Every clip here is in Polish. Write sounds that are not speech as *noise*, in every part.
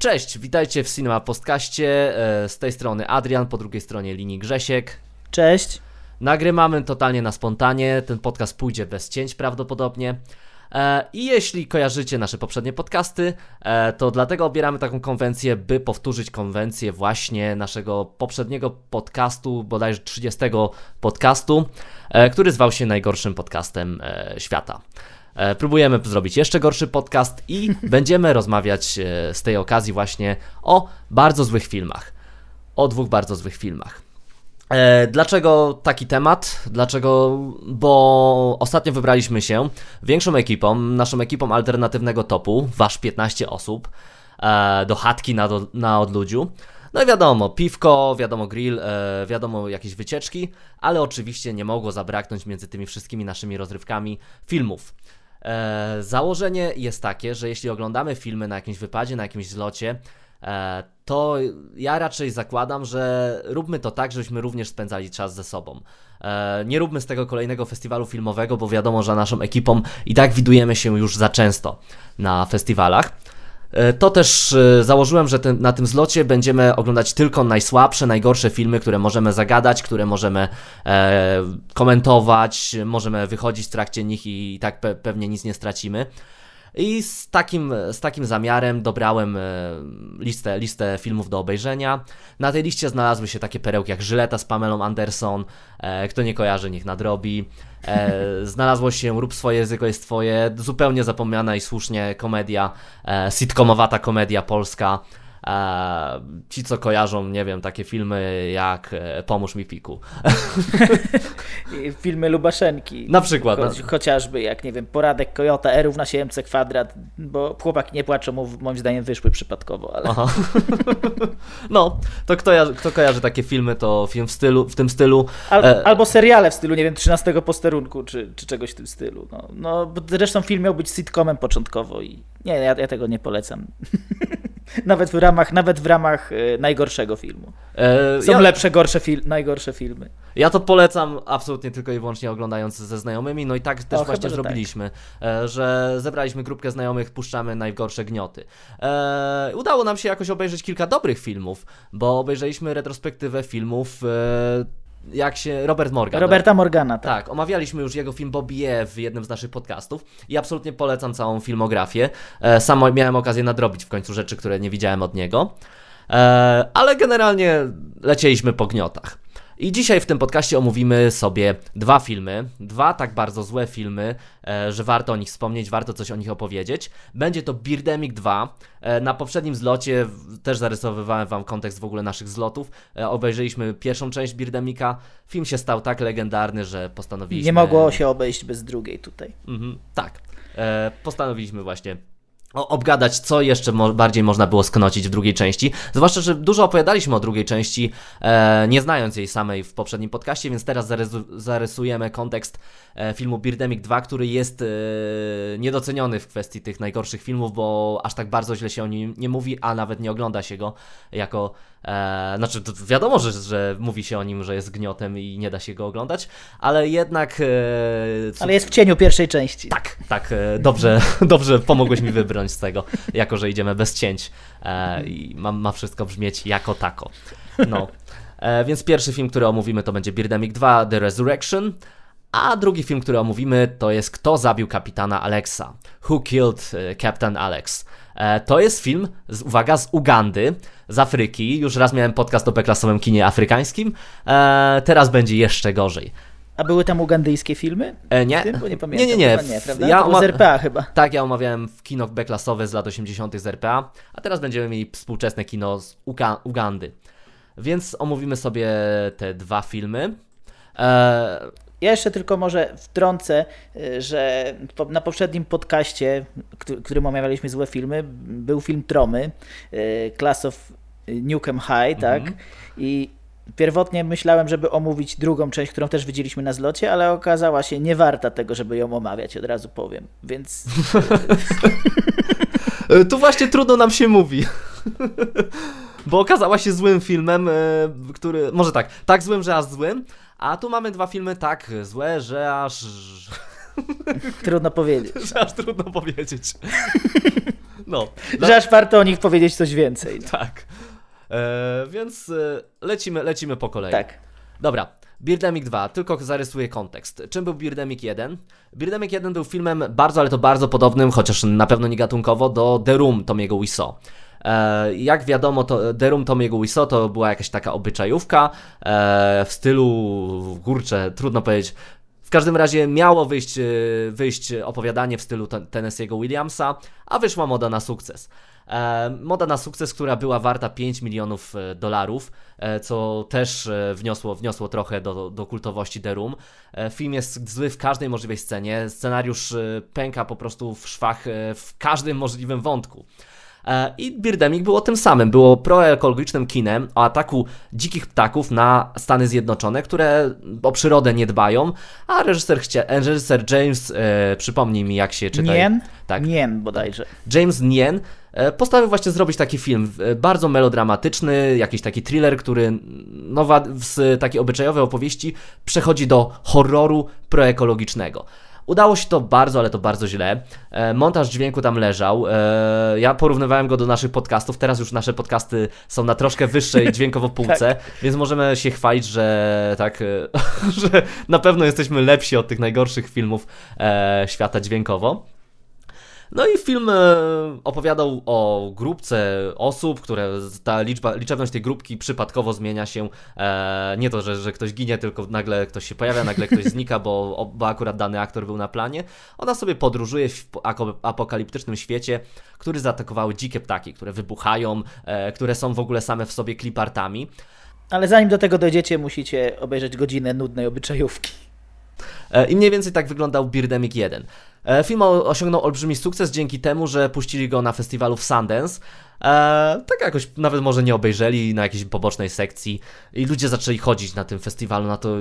Cześć, witajcie w Cinema Postkaście. E, z tej strony Adrian, po drugiej stronie linii Grzesiek. Cześć. Nagrywamy totalnie na spontanie. Ten podcast pójdzie bez cięć prawdopodobnie. E, I jeśli kojarzycie nasze poprzednie podcasty, e, to dlatego obieramy taką konwencję, by powtórzyć konwencję właśnie naszego poprzedniego podcastu, bodajże 30 podcastu, który zwał się najgorszym podcastem świata. E, próbujemy zrobić jeszcze gorszy podcast i *laughs* będziemy rozmawiać e, z tej okazji właśnie o bardzo złych filmach. O dwóch bardzo złych filmach. E, dlaczego taki temat? Dlaczego? Bo ostatnio wybraliśmy się większą ekipą, naszą ekipą alternatywnego topu, wasz 15 osób, do chatki na, na odludziu. No i wiadomo, piwko, wiadomo grill, wiadomo jakieś wycieczki, ale oczywiście nie mogło zabraknąć między tymi wszystkimi naszymi rozrywkami filmów. E, założenie jest takie, że jeśli oglądamy filmy na jakimś wypadzie, na jakimś zlocie, e, to ja raczej zakładam, że róbmy to tak, żebyśmy również spędzali czas ze sobą. E, nie róbmy z tego kolejnego festiwalu filmowego, bo wiadomo, że naszą ekipą i tak widujemy się już za często na festiwalach. E, to też e, założyłem, że ten, na tym zlocie będziemy oglądać tylko najsłabsze, najgorsze filmy, które możemy zagadać, które możemy e, komentować, możemy wychodzić w trakcie nich i, i tak pe pewnie nic nie stracimy. I z takim, z takim zamiarem dobrałem e, listę, listę filmów do obejrzenia. Na tej liście znalazły się takie perełki jak Żyleta z Pamelą Anderson, e, kto nie kojarzy, niech nadrobi. E, znalazło się Rób swoje języko jest twoje, zupełnie zapomniana i słusznie komedia, sitcomowata komedia polska a ci, co kojarzą, nie wiem, takie filmy jak e, Pomóż mi Piku. *laughs* filmy Lubaszenki. Na przykład. Cho no. chociażby jak, nie wiem, Poradek Kojota, Erów na 7C kwadrat, bo chłopaki nie płaczą, mu moim zdaniem wyszły przypadkowo, ale... *laughs* No, to kto, kto kojarzy takie filmy, to film w, stylu, w tym stylu. Al e... Albo seriale w stylu, nie wiem, 13 posterunku, czy, czy czegoś w tym stylu. No, no, zresztą film miał być sitcomem początkowo i nie, ja, ja tego nie polecam. *laughs* Nawet w ramach, nawet w ramach e, najgorszego filmu. E, Są ja... lepsze, gorsze fil najgorsze filmy. Ja to polecam absolutnie tylko i wyłącznie oglądając ze znajomymi. No i tak też o, właśnie chyba, zrobiliśmy, tak. E, że zebraliśmy grupkę znajomych, puszczamy najgorsze gnioty. E, udało nam się jakoś obejrzeć kilka dobrych filmów, bo obejrzeliśmy retrospektywę filmów e, jak się. Robert Morgan. Roberta Morgana, tak. Tak, omawialiśmy już jego film Bobie w jednym z naszych podcastów i absolutnie polecam całą filmografię. E, sam miałem okazję nadrobić w końcu rzeczy, które nie widziałem od niego. E, ale generalnie lecieliśmy po gniotach. I dzisiaj w tym podcaście omówimy sobie dwa filmy, dwa tak bardzo złe filmy, e, że warto o nich wspomnieć, warto coś o nich opowiedzieć. Będzie to Birdemic 2. E, na poprzednim zlocie też zarysowywałem Wam kontekst w ogóle naszych zlotów. E, obejrzeliśmy pierwszą część Birdemika. Film się stał tak legendarny, że postanowiliśmy... Nie mogło się obejść bez drugiej tutaj. Mhm, tak. Postanowiliśmy właśnie obgadać, co jeszcze mo bardziej można było sknocić w drugiej części. Zwłaszcza, że dużo opowiadaliśmy o drugiej części, e, nie znając jej samej w poprzednim podcaście, więc teraz zarysujemy kontekst e, filmu Birdemic 2, który jest e, niedoceniony w kwestii tych najgorszych filmów, bo aż tak bardzo źle się o nim nie mówi, a nawet nie ogląda się go jako E, znaczy, wiadomo, że, że mówi się o nim, że jest gniotem i nie da się go oglądać, ale jednak. E, ale jest w cieniu pierwszej części. Tak, tak. E, dobrze, *laughs* dobrze pomogłeś mi wybrnąć z tego, jako że idziemy bez cięć e, i ma, ma wszystko brzmieć jako tako. No. E, więc pierwszy film, który omówimy, to będzie Birdemic 2 The Resurrection. A drugi film, który omówimy, to jest Kto zabił kapitana Alexa? Who Killed e, Captain Alex? E, to jest film, z, uwaga, z Ugandy, z Afryki. Już raz miałem podcast o beklasowym kinie afrykańskim. E, teraz będzie jeszcze gorzej. A były tam ugandyjskie filmy? E, nie. Tym? Bo nie pamiętam. Nie, nie, nie. nie prawda? Ja z RPA chyba. Tak, ja omawiałem w kino beklasowe z lat 80. z RPA, a teraz będziemy mieli współczesne kino z Uga Ugandy. Więc omówimy sobie te dwa filmy. E, ja jeszcze tylko może wtrącę, y, że na poprzednim podcaście, którym omawialiśmy złe filmy, był film Tromy, y, Class of Newcomb High, tak? Mhm. I pierwotnie myślałem, żeby omówić drugą część, którą też widzieliśmy na zlocie, ale okazała się nie warta tego, żeby ją omawiać, od razu powiem, więc... *laughs* tu właśnie trudno nam się mówi. *laughs* Bo okazała się złym filmem, e, który... Może tak, tak złym, że aż złym, a tu mamy dwa filmy tak złe, że aż. *laughs* Trudno powiedzieć. *laughs* że aż trudno powiedzieć. No. *laughs* Że aż warto o nich powiedzieć coś więcej. Tak. E, więc e, lecimy, lecimy po kolei. Tak. Dobra. Birdemic 2, tylko zarysuję kontekst. Czym był Birdemic 1? Birdemic 1 był filmem bardzo, ale to bardzo podobnym, chociaż na pewno nie gatunkowo, do The Room Tomiego Wiseau. E, jak wiadomo, to Room Tomiego Wiseau to była jakaś taka obyczajówka e, w stylu, kurczę, trudno powiedzieć, w każdym razie miało wyjść, e, wyjść opowiadanie w stylu Tennessee'ego Williamsa, a wyszła moda na sukces. Moda na sukces, która była warta 5 milionów dolarów, co też wniosło, wniosło trochę do, do kultowości The Room. Film jest zły w każdej możliwej scenie, scenariusz pęka po prostu w szwach w każdym możliwym wątku. I Birdemic było tym samym. Było proekologicznym kinem o ataku dzikich ptaków na Stany Zjednoczone, które o przyrodę nie dbają, a reżyser, chcia... reżyser James, e, przypomnij mi jak się czyta. Nien? Tak. Nien bodajże. James Nien E, postanowił właśnie zrobić taki film, e, bardzo melodramatyczny, jakiś taki thriller, który no, z takiej obyczajowej opowieści przechodzi do horroru proekologicznego. Udało się to bardzo, ale to bardzo źle. E, montaż dźwięku tam leżał. Ja porównywałem go do naszych podcastów. Teraz już nasze podcasty są na troszkę wyższej *laughs* dźwiękowo półce, tak. więc możemy się chwalić, że tak, *laughs* że na pewno jesteśmy lepsi od tych najgorszych filmów świata dźwiękowo. No i film e, opowiadał o grupce osób, które ta liczba, liczebność tej grupki przypadkowo zmienia się. E, nie to, że, że ktoś ginie, tylko nagle ktoś się pojawia, nagle ktoś znika, bo, bo akurat dany aktor był na planie. Ona sobie podróżuje w apokaliptycznym świecie, który zaatakowały dzikie ptaki, które wybuchają, e, które są w ogóle same w sobie klipartami. Ale zanim do tego dojdziecie, musicie obejrzeć godzinę nudnej obyczajówki. E, I mniej więcej tak wyglądał Birdemic 1. E, film osiągnął olbrzymi sukces dzięki temu, że puścili go na festiwalu w Sundance, E, tak jakoś nawet może nie obejrzeli na jakiejś pobocznej sekcji i ludzie zaczęli chodzić na tym festiwalu, na to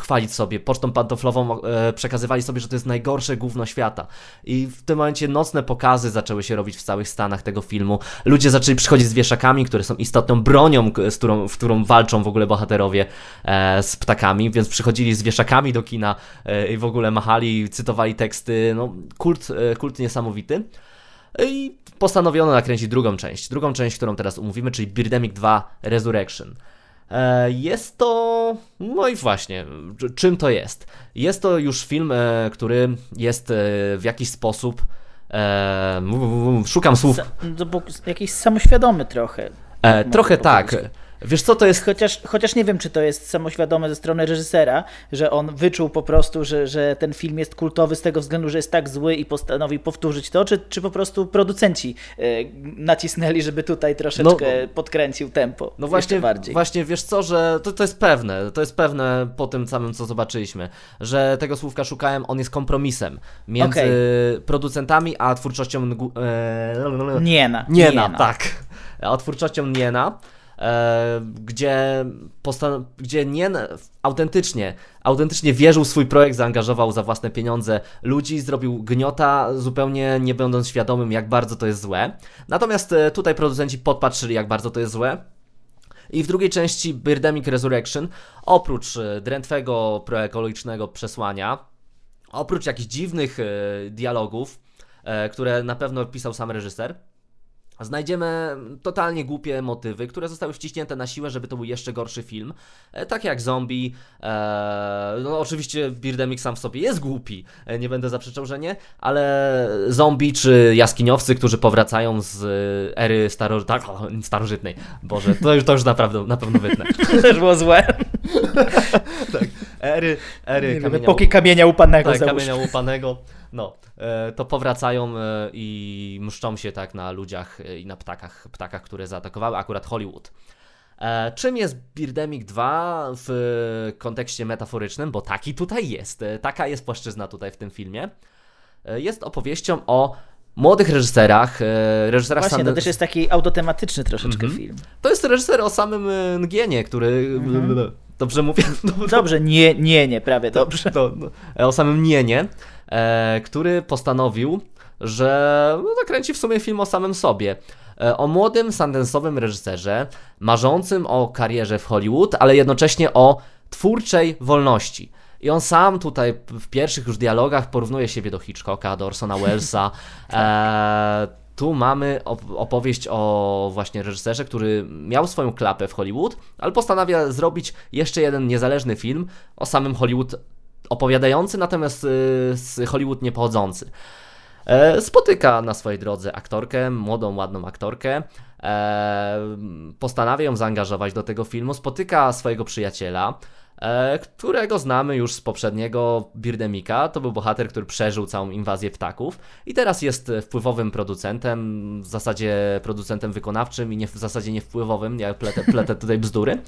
chwalić sobie. Pocztą pantoflową e, przekazywali sobie, że to jest najgorsze gówno świata. I w tym momencie nocne pokazy zaczęły się robić w całych Stanach tego filmu. Ludzie zaczęli przychodzić z wieszakami, które są istotną bronią, z którą, w którą walczą w ogóle bohaterowie e, z ptakami, więc przychodzili z wieszakami do kina e, i w ogóle machali, cytowali teksty. No, kult, e, kult niesamowity. I postanowiono nakręcić drugą część. Drugą część, którą teraz umówimy, czyli Birdemic 2 Resurrection. E, jest to. No i właśnie, czym to jest? Jest to już film, e, który jest e, w jakiś sposób. Szukam słów. Jakiś samoświadomy trochę. Trochę tak. Wiesz co, to jest... Chociaż, chociaż nie wiem, czy to jest samoświadome ze strony reżysera, że on wyczuł po prostu, że, że ten film jest kultowy z tego względu, że jest tak zły i postanowił powtórzyć to, czy, czy po prostu producenci y, nacisnęli, żeby tutaj troszeczkę no, podkręcił tempo. No właśnie, bardziej. właśnie, wiesz co, że to, to jest pewne, to jest pewne po tym samym, co zobaczyliśmy, że tego słówka szukałem, on jest kompromisem między okay. producentami, a twórczością... E, Niena. Niena, Niena, tak. A twórczością Niena. E, gdzie, postan- gdzie nie autentycznie, autentycznie wierzył w swój projekt, zaangażował za własne pieniądze ludzi, zrobił gniota, zupełnie nie będąc świadomym, jak bardzo to jest złe. Natomiast e, tutaj producenci podpatrzyli, jak bardzo to jest złe. I w drugiej części Birdemic Resurrection, oprócz e, drętwego proekologicznego przesłania, oprócz jakichś dziwnych dialogów, które na pewno pisał sam reżyser, Znajdziemy totalnie głupie motywy, które zostały wciśnięte na siłę, żeby to był jeszcze gorszy film. E, tak jak zombie. E, no oczywiście Birdemic sam w sobie jest głupi, e, nie będę zaprzeczał, że nie, ale zombie czy jaskiniowcy, którzy powracają z ery staro... tak, starożytnej. Boże, to już, to już naprawdę na pewno wytnę. *laughs* To też było złe. *laughs* *laughs* tak, ery, ery kamienia... Epoki kamienia upanego. Tak, kamienia upanego. No, e, to powracają e, i mszczą się tak na ludziach e, i na ptakach, ptakach, które zaatakowały akurat Hollywood. Czym jest Birdemic 2 w kontekście metaforycznym? Bo taki tutaj jest. Taka jest płaszczyzna tutaj w tym filmie. Jest opowieścią o młodych reżyserach. reżyserach Właśnie, to też jest taki autotematyczny troszeczkę mm -hmm. film. To jest reżyser o samym Ngienie, który... Mm -hmm. Dobrze mówię? *laughs* Dobrze, nie, nie, nie, prawie dobrze. To, to, o samym Nienie e, który postanowił, że no, nakręci w sumie film o samym sobie. E, o młodym, sandence'owym reżyserze, marzącym o karierze w Hollywood, ale jednocześnie o twórczej wolności. I on sam tutaj w pierwszych już dialogach porównuje siebie do Hitchcocka, do Orsona Wellesa. *laughs* E, tu mamy opowieść o właśnie reżyserze, który miał swoją klapę w Hollywood, ale postanawia zrobić jeszcze jeden niezależny film o samym Hollywood opowiadający, natomiast y, z Hollywood nie pochodzący. E, spotyka na swojej drodze aktorkę, młodą, ładną aktorkę, e, postanawia ją zaangażować do tego filmu, spotyka swojego przyjaciela, którego znamy już z poprzedniego Birdemika. To był bohater, który przeżył całą inwazję ptaków i teraz jest wpływowym producentem, w zasadzie producentem wykonawczym i nie, w zasadzie nie wpływowym, ja pletę, pletę tutaj bzdury,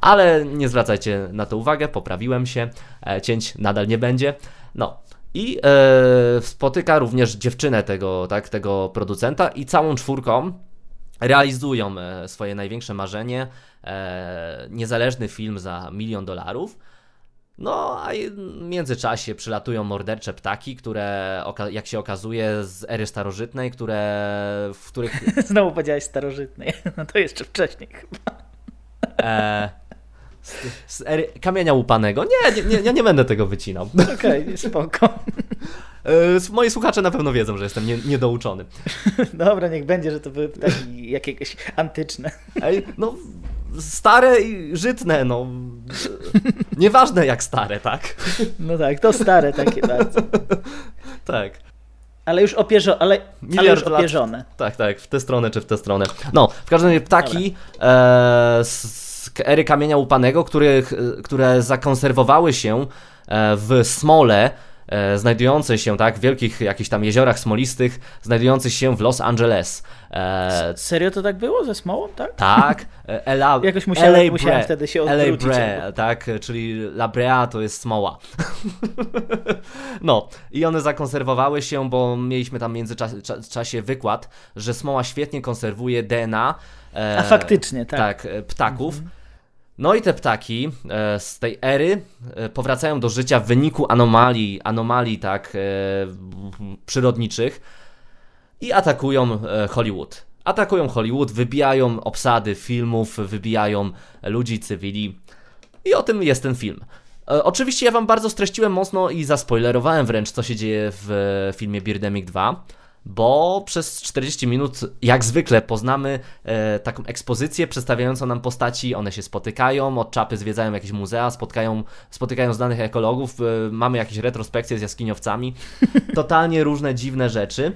ale nie zwracajcie na to uwagę, poprawiłem się, e, cięć nadal nie będzie. No, i e, spotyka również dziewczynę tego, tak, tego producenta i całą czwórką realizują e, swoje największe marzenie, e, niezależny film za milion dolarów. No, a w międzyczasie przylatują mordercze ptaki, które, jak się okazuje, z ery starożytnej, które, w których... *laughs* Znowu powiedziałeś starożytnej, *laughs* no to jeszcze wcześniej chyba. E, z, z ery kamienia łupanego. Nie, nie, nie, nie będę tego wycinał. Okej, okay, spoko. *laughs* E, moi słuchacze na pewno wiedzą, że jestem nie, niedouczony. *laughs* Dobra, niech będzie, że to były ptaki jakieś antyczne. Ej, no, stare i żytne, no. Nieważne jak stare, tak? No tak, to stare takie bardzo. *laughs* Tak. Ale już, opierzo, ale, ale już opierzone. Lat, tak, tak, w tę stronę czy w tę stronę. No, w każdym razie ptaki e, z ery kamienia łupanego, których, które zakonserwowały się e, w smole e, znajdujące się tak, w wielkich jakichś tam jeziorach smolistych, znajdujących się w Los Angeles. E, Serio to tak było ze Smołą, tak? Tak. E, Ela, *laughs* Jakoś musiałem, LA musiałem wtedy się odwrócić. LA Bre, tak, czyli La Brea to jest smoła. *laughs* no i one zakonserwowały się, bo mieliśmy tam w międzyczasie wykład, że smoła świetnie konserwuje DNA. E, A faktycznie, tak. Tak, e, ptaków. Mhm. No i te ptaki e, z tej ery e, powracają do życia w wyniku anomalii, anomalii tak, e, przyrodniczych i atakują Hollywood. Atakują Hollywood, wybijają obsady filmów, wybijają ludzi, cywili. I o tym jest ten film. Oczywiście ja wam bardzo streściłem mocno i zaspoilerowałem wręcz, co się dzieje w filmie Birdemic 2 bo przez 40 minut, jak zwykle, poznamy e, taką ekspozycję przedstawiającą nam postaci. One się spotykają, od czapy zwiedzają jakieś muzea, spotkają, spotykają znanych ekologów, e, mamy jakieś retrospekcje z jaskiniowcami. *laughs* Totalnie różne dziwne rzeczy.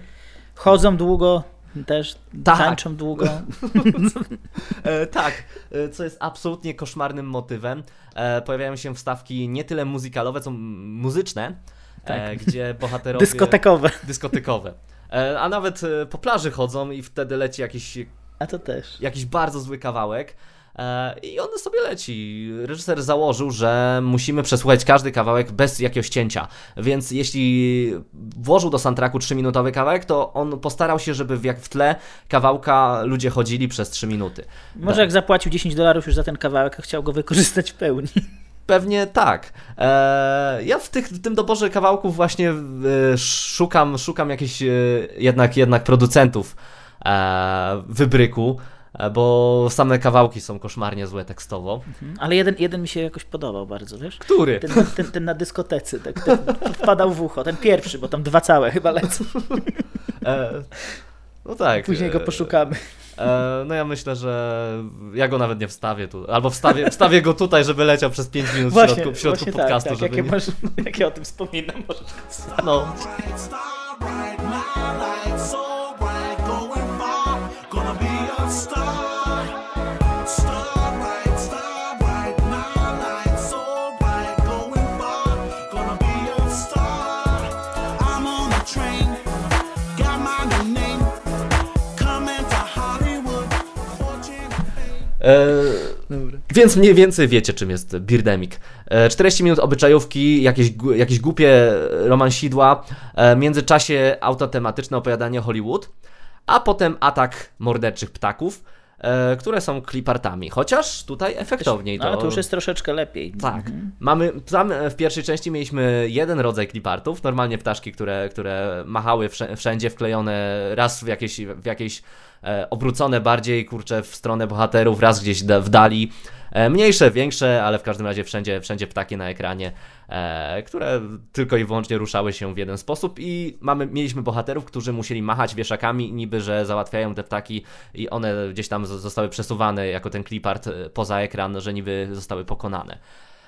Chodzą długo, też tak. tańczą długo. *laughs* e, tak, e, co jest absolutnie koszmarnym motywem. E, pojawiają się wstawki nie tyle muzykalowe, co muzyczne, e, tak. gdzie bohaterowie... Dyskotekowe. Dyskotekowe. E, a nawet e, po plaży chodzą i wtedy leci jakiś. A to też. Jakiś bardzo zły kawałek. E, I on sobie leci. Reżyser założył, że musimy przesłuchać każdy kawałek bez jakiegoś cięcia. Więc jeśli włożył do soundtracku 3-minutowy kawałek, to on postarał się, żeby w, jak w tle kawałka ludzie chodzili przez 3 minuty. Może tak. jak zapłacił 10 dolarów już za ten kawałek, chciał go wykorzystać w pełni. Pewnie tak. Eee, ja w, tych, w tym doborze kawałków właśnie e, szukam, szukam jakichś e, jednak, jednak producentów e, wybryku, e, bo same kawałki są koszmarnie złe tekstowo. Mhm. Ale jeden, jeden mi się jakoś podobał bardzo, wiesz? Który? Ten, ten, ten na dyskotece, tak, ten wpadał w ucho, ten pierwszy, bo tam dwa całe chyba lecą. *laughs* E, no tak. Później go poszukamy. E, no ja myślę, że ja go nawet nie wstawię tu. Albo wstawię, wstawię go tutaj, żeby leciał przez 5 minut właśnie, w środku, w środku tak, podcastu. Tak, tak. Żeby jak, nie... masz, *laughs* jak ja o tym wspominam, możesz No. Więc mniej więcej wiecie, czym jest Birdemic. E, 40 minut obyczajówki, jakieś, jakieś głupie romansidła, e, w międzyczasie autotematyczne opowiadanie Hollywood, a potem atak morderczych ptaków e, które są klipartami, chociaż tutaj efektowniej. To... Ale to już jest troszeczkę lepiej. Tak. Mhm. Mamy, tam w pierwszej części mieliśmy jeden rodzaj klipartów, normalnie ptaszki, które, które machały wszędzie, wklejone raz w jakieś, w jakieś e, obrócone bardziej, kurczę, w stronę bohaterów, raz gdzieś w dali. E, mniejsze, większe, ale w każdym razie wszędzie, wszędzie ptaki na ekranie, e, które tylko i wyłącznie ruszały się w jeden sposób i mamy, mieliśmy bohaterów, którzy musieli machać wieszakami, niby, że załatwiają te ptaki i one gdzieś tam zostały przesuwane jako ten clipart e, poza ekran, że niby zostały pokonane.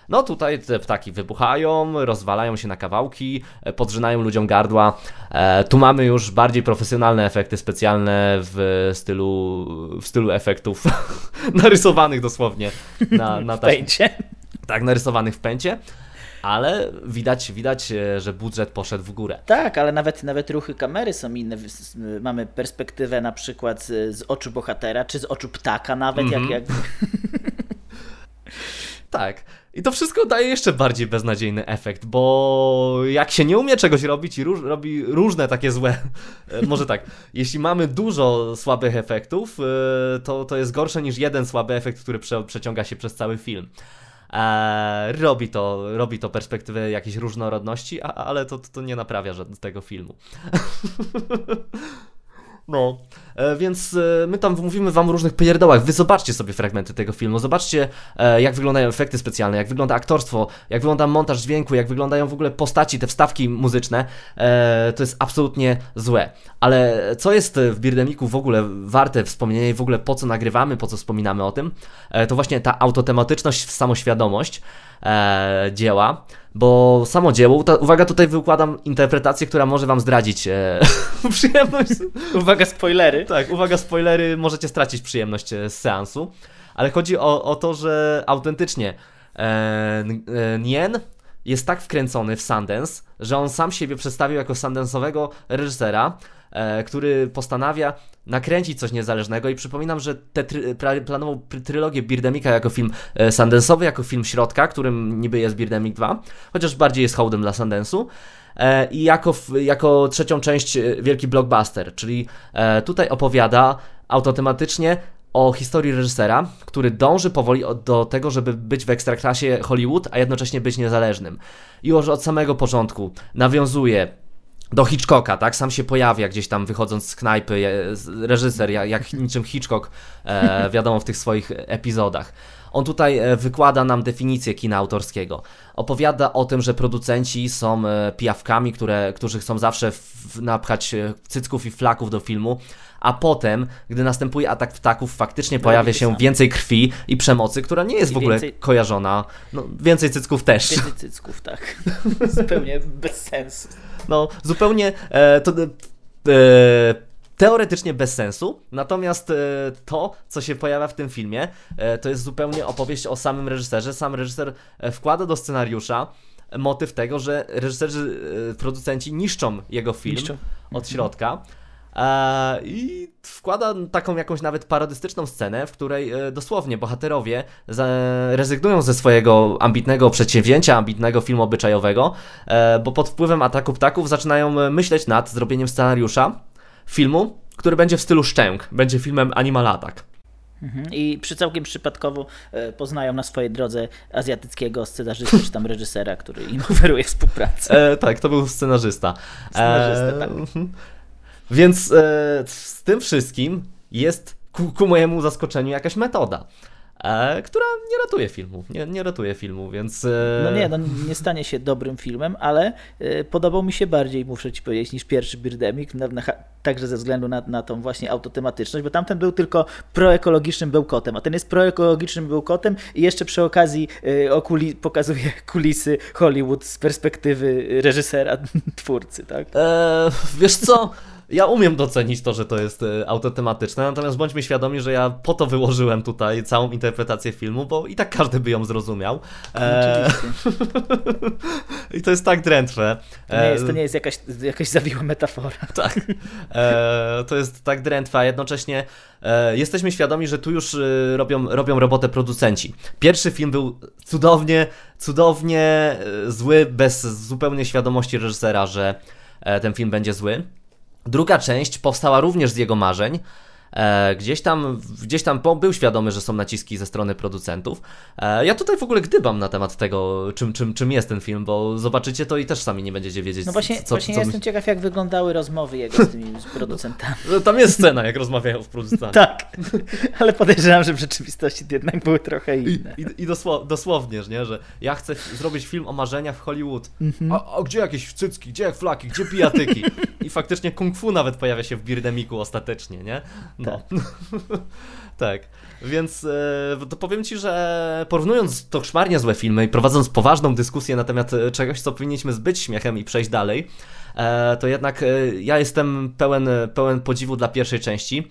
No tutaj te ptaki wybuchają, rozwalają się na kawałki, e, podrzynają ludziom gardła. E, tu mamy już bardziej profesjonalne efekty specjalne w stylu, w stylu efektów *laughs* narysowanych dosłownie na, *laughs* na w pęcie. Tak, narysowanych w pęcie. Ale widać, widać, e, że budżet poszedł w górę. Tak, ale nawet, nawet ruchy kamery są inne. Mamy perspektywę na przykład z, z oczu bohatera, czy z oczu ptaka nawet, mm -hmm. jak, jak... *laughs* tak. I to wszystko daje jeszcze bardziej beznadziejny efekt, bo jak się nie umie czegoś robić i róż, robi różne takie złe, *laughs* e, może tak, jeśli mamy dużo słabych efektów, e, to, to jest gorsze niż jeden słaby efekt, który prze, przeciąga się przez cały film. Eee, robi, to, robi to perspektywę jakiejś różnorodności, a, ale to, to nie naprawia żadnego tego filmu. *laughs* No, e, więc e, my tam mówimy wam o różnych pierdołach. Wy zobaczcie sobie fragmenty tego filmu, zobaczcie e, jak wyglądają efekty specjalne, jak wygląda aktorstwo, jak wygląda montaż dźwięku, jak wyglądają w ogóle postaci, te wstawki muzyczne. To jest absolutnie złe. Ale co jest w Birdemiku w ogóle warte wspomnienia i w ogóle po co nagrywamy, po co wspominamy o tym, to właśnie ta autotematyczność, samoświadomość dzieła bo samo dzieło, ta, uwaga, tutaj wykładam interpretację, która może wam zdradzić e, *laughs* przyjemność. Uwaga, spoilery. Tak, uwaga, spoilery, możecie stracić przyjemność e, z seansu, ale chodzi o, o to, że autentycznie e, e, Nien jest tak wkręcony w Sundance, że on sam siebie przedstawił jako Sundance'owego reżysera, który postanawia nakręcić coś niezależnego i przypominam, że te try, planował trylogię Birdemika jako film e, Sundance'owy, jako film środka, którym niby jest Birdemic 2, chociaż bardziej jest hołdem dla Sundance'u. E, I jako, jako trzecią część e, wielki blockbuster, czyli e, tutaj opowiada autotematycznie o historii reżysera, który dąży powoli do tego, żeby być w ekstraklasie Hollywood, a jednocześnie być niezależnym. I już od samego początku nawiązuje do Hitchcocka, tak? Sam się pojawia gdzieś tam wychodząc z knajpy, reżyser, jak, jak niczym Hitchcock, e, wiadomo, w tych swoich epizodach. On tutaj e, wykłada nam definicję kina autorskiego. Opowiada o tym, że producenci są e, pijawkami, które, którzy chcą zawsze w, napchać e, cycków i flaków do filmu, a potem, gdy następuje atak ptaków, faktycznie no, pojawia się więcej krwi i przemocy, która nie jest I w ogóle więcej... kojarzona. No, więcej cycków też. Więcej cycków, tak. *laughs* Zupełnie bez sensu. No, zupełnie e, to, e, teoretycznie bez sensu, natomiast e, to, co się pojawia w tym filmie, e, to jest zupełnie opowieść o samym reżyserze. Sam reżyser e, wkłada do scenariusza motyw tego, że reżyserzy, e, producenci niszczą jego film niszczą. od środka. E, I wkłada taką jakąś nawet parodystyczną scenę, w której e, dosłownie bohaterowie rezygnują ze swojego ambitnego przedsięwzięcia, ambitnego filmu obyczajowego, e, bo pod wpływem ataku ptaków zaczynają myśleć nad zrobieniem scenariusza filmu, który będzie w stylu szczęk, będzie filmem Animal Attack. Mhm. I przy całkiem przypadkowo poznają na swojej drodze azjatyckiego scenarzystę czy tam reżysera, który im *laughs* oferuje współpracę. E, tak, to był scenarzysta. Scenarzysta, e, tak. Więc e, z tym wszystkim jest ku, ku mojemu zaskoczeniu jakaś metoda. E, która nie ratuje filmu, nie, nie ratuje filmu, więc... E... No nie, no nie stanie się dobrym filmem, ale e, podobał mi się bardziej, muszę ci powiedzieć, niż pierwszy Birdemic, na, na, także ze względu na, na tą właśnie autotematyczność, bo tamten był tylko proekologicznym bełkotem, a ten jest proekologicznym bełkotem i jeszcze przy okazji e, okuli, pokazuje *laughs* kulisy Hollywood z perspektywy reżysera, *laughs* twórcy, tak? E, wiesz co ja umiem docenić to, że to jest e, autotematyczne, natomiast bądźmy świadomi, że ja po to wyłożyłem tutaj całą interpretację filmu, bo i tak każdy by ją zrozumiał. E... *laughs* I to jest tak drętwe. To nie jest, to nie jest jakaś, jakaś zawiła metafora. *laughs* Tak. E... To jest tak drętwe, a jednocześnie e... jesteśmy świadomi, że tu już e, robią, robią robotę producenci. Pierwszy film był cudownie, cudownie e, zły, bez zupełnie świadomości reżysera, że ten film będzie zły. Druga część powstała również z jego marzeń. E, gdzieś tam, gdzieś tam był świadomy, że są naciski ze strony producentów. E, ja tutaj w ogóle gdybam na temat tego, czym, czym, czym jest ten film, bo zobaczycie to i też sami nie będziecie wiedzieć. No właśnie, co, właśnie co ja jestem ciekaw, jak wyglądały rozmowy jego z tymi z producentami. *laughs* Tam jest scena, jak rozmawiają z producentami. *laughs* tak, ale podejrzewam, że w rzeczywistości jednak były trochę inne. I, i, i dosło, dosłownie, nie? że ja chcę zrobić film o marzeniach w Hollywood. Mhm. A, a gdzie jakieś cycki, gdzie flaki, gdzie pijatyki? *laughs* I faktycznie kung fu nawet pojawia się w Birdemiku ostatecznie, nie? No. *laughs* tak. Więc e, to powiem Ci, że porównując to szmarnie złe filmy i prowadząc poważną dyskusję na temat e, czegoś, co powinniśmy zbyć śmiechem i przejść dalej, e, to jednak e, ja jestem pełen, pełen podziwu dla pierwszej części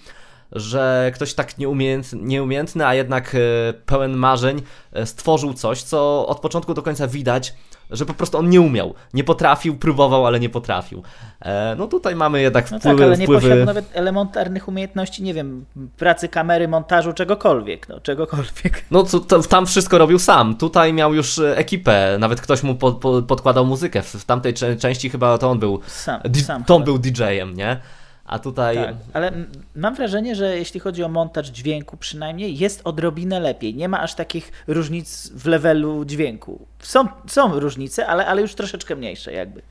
że ktoś tak nieumiejętny, nieumiejętny, a jednak e, pełen marzeń e, stworzył coś, co od początku do końca widać, że po prostu on nie umiał, nie potrafił, próbował, ale nie potrafił. E, no tutaj mamy jednak No wpływy... tak, ale nie wpływy... posiadał nawet elementarnych umiejętności, nie wiem, pracy kamery, montażu, czegokolwiek, no, czegokolwiek. No to, tam wszystko robił sam. Tutaj miał już ekipę, nawet ktoś mu po, po, podkładał muzykę. W, tamtej części chyba to on był. Sam, sam to on chyba. był DJ-em, nie? A tutaj. Tak, ale mam wrażenie, że jeśli chodzi o montaż dźwięku przynajmniej, jest odrobinę lepiej. Nie ma aż takich różnic w levelu dźwięku. Są, są różnice, ale, ale już troszeczkę mniejsze jakby.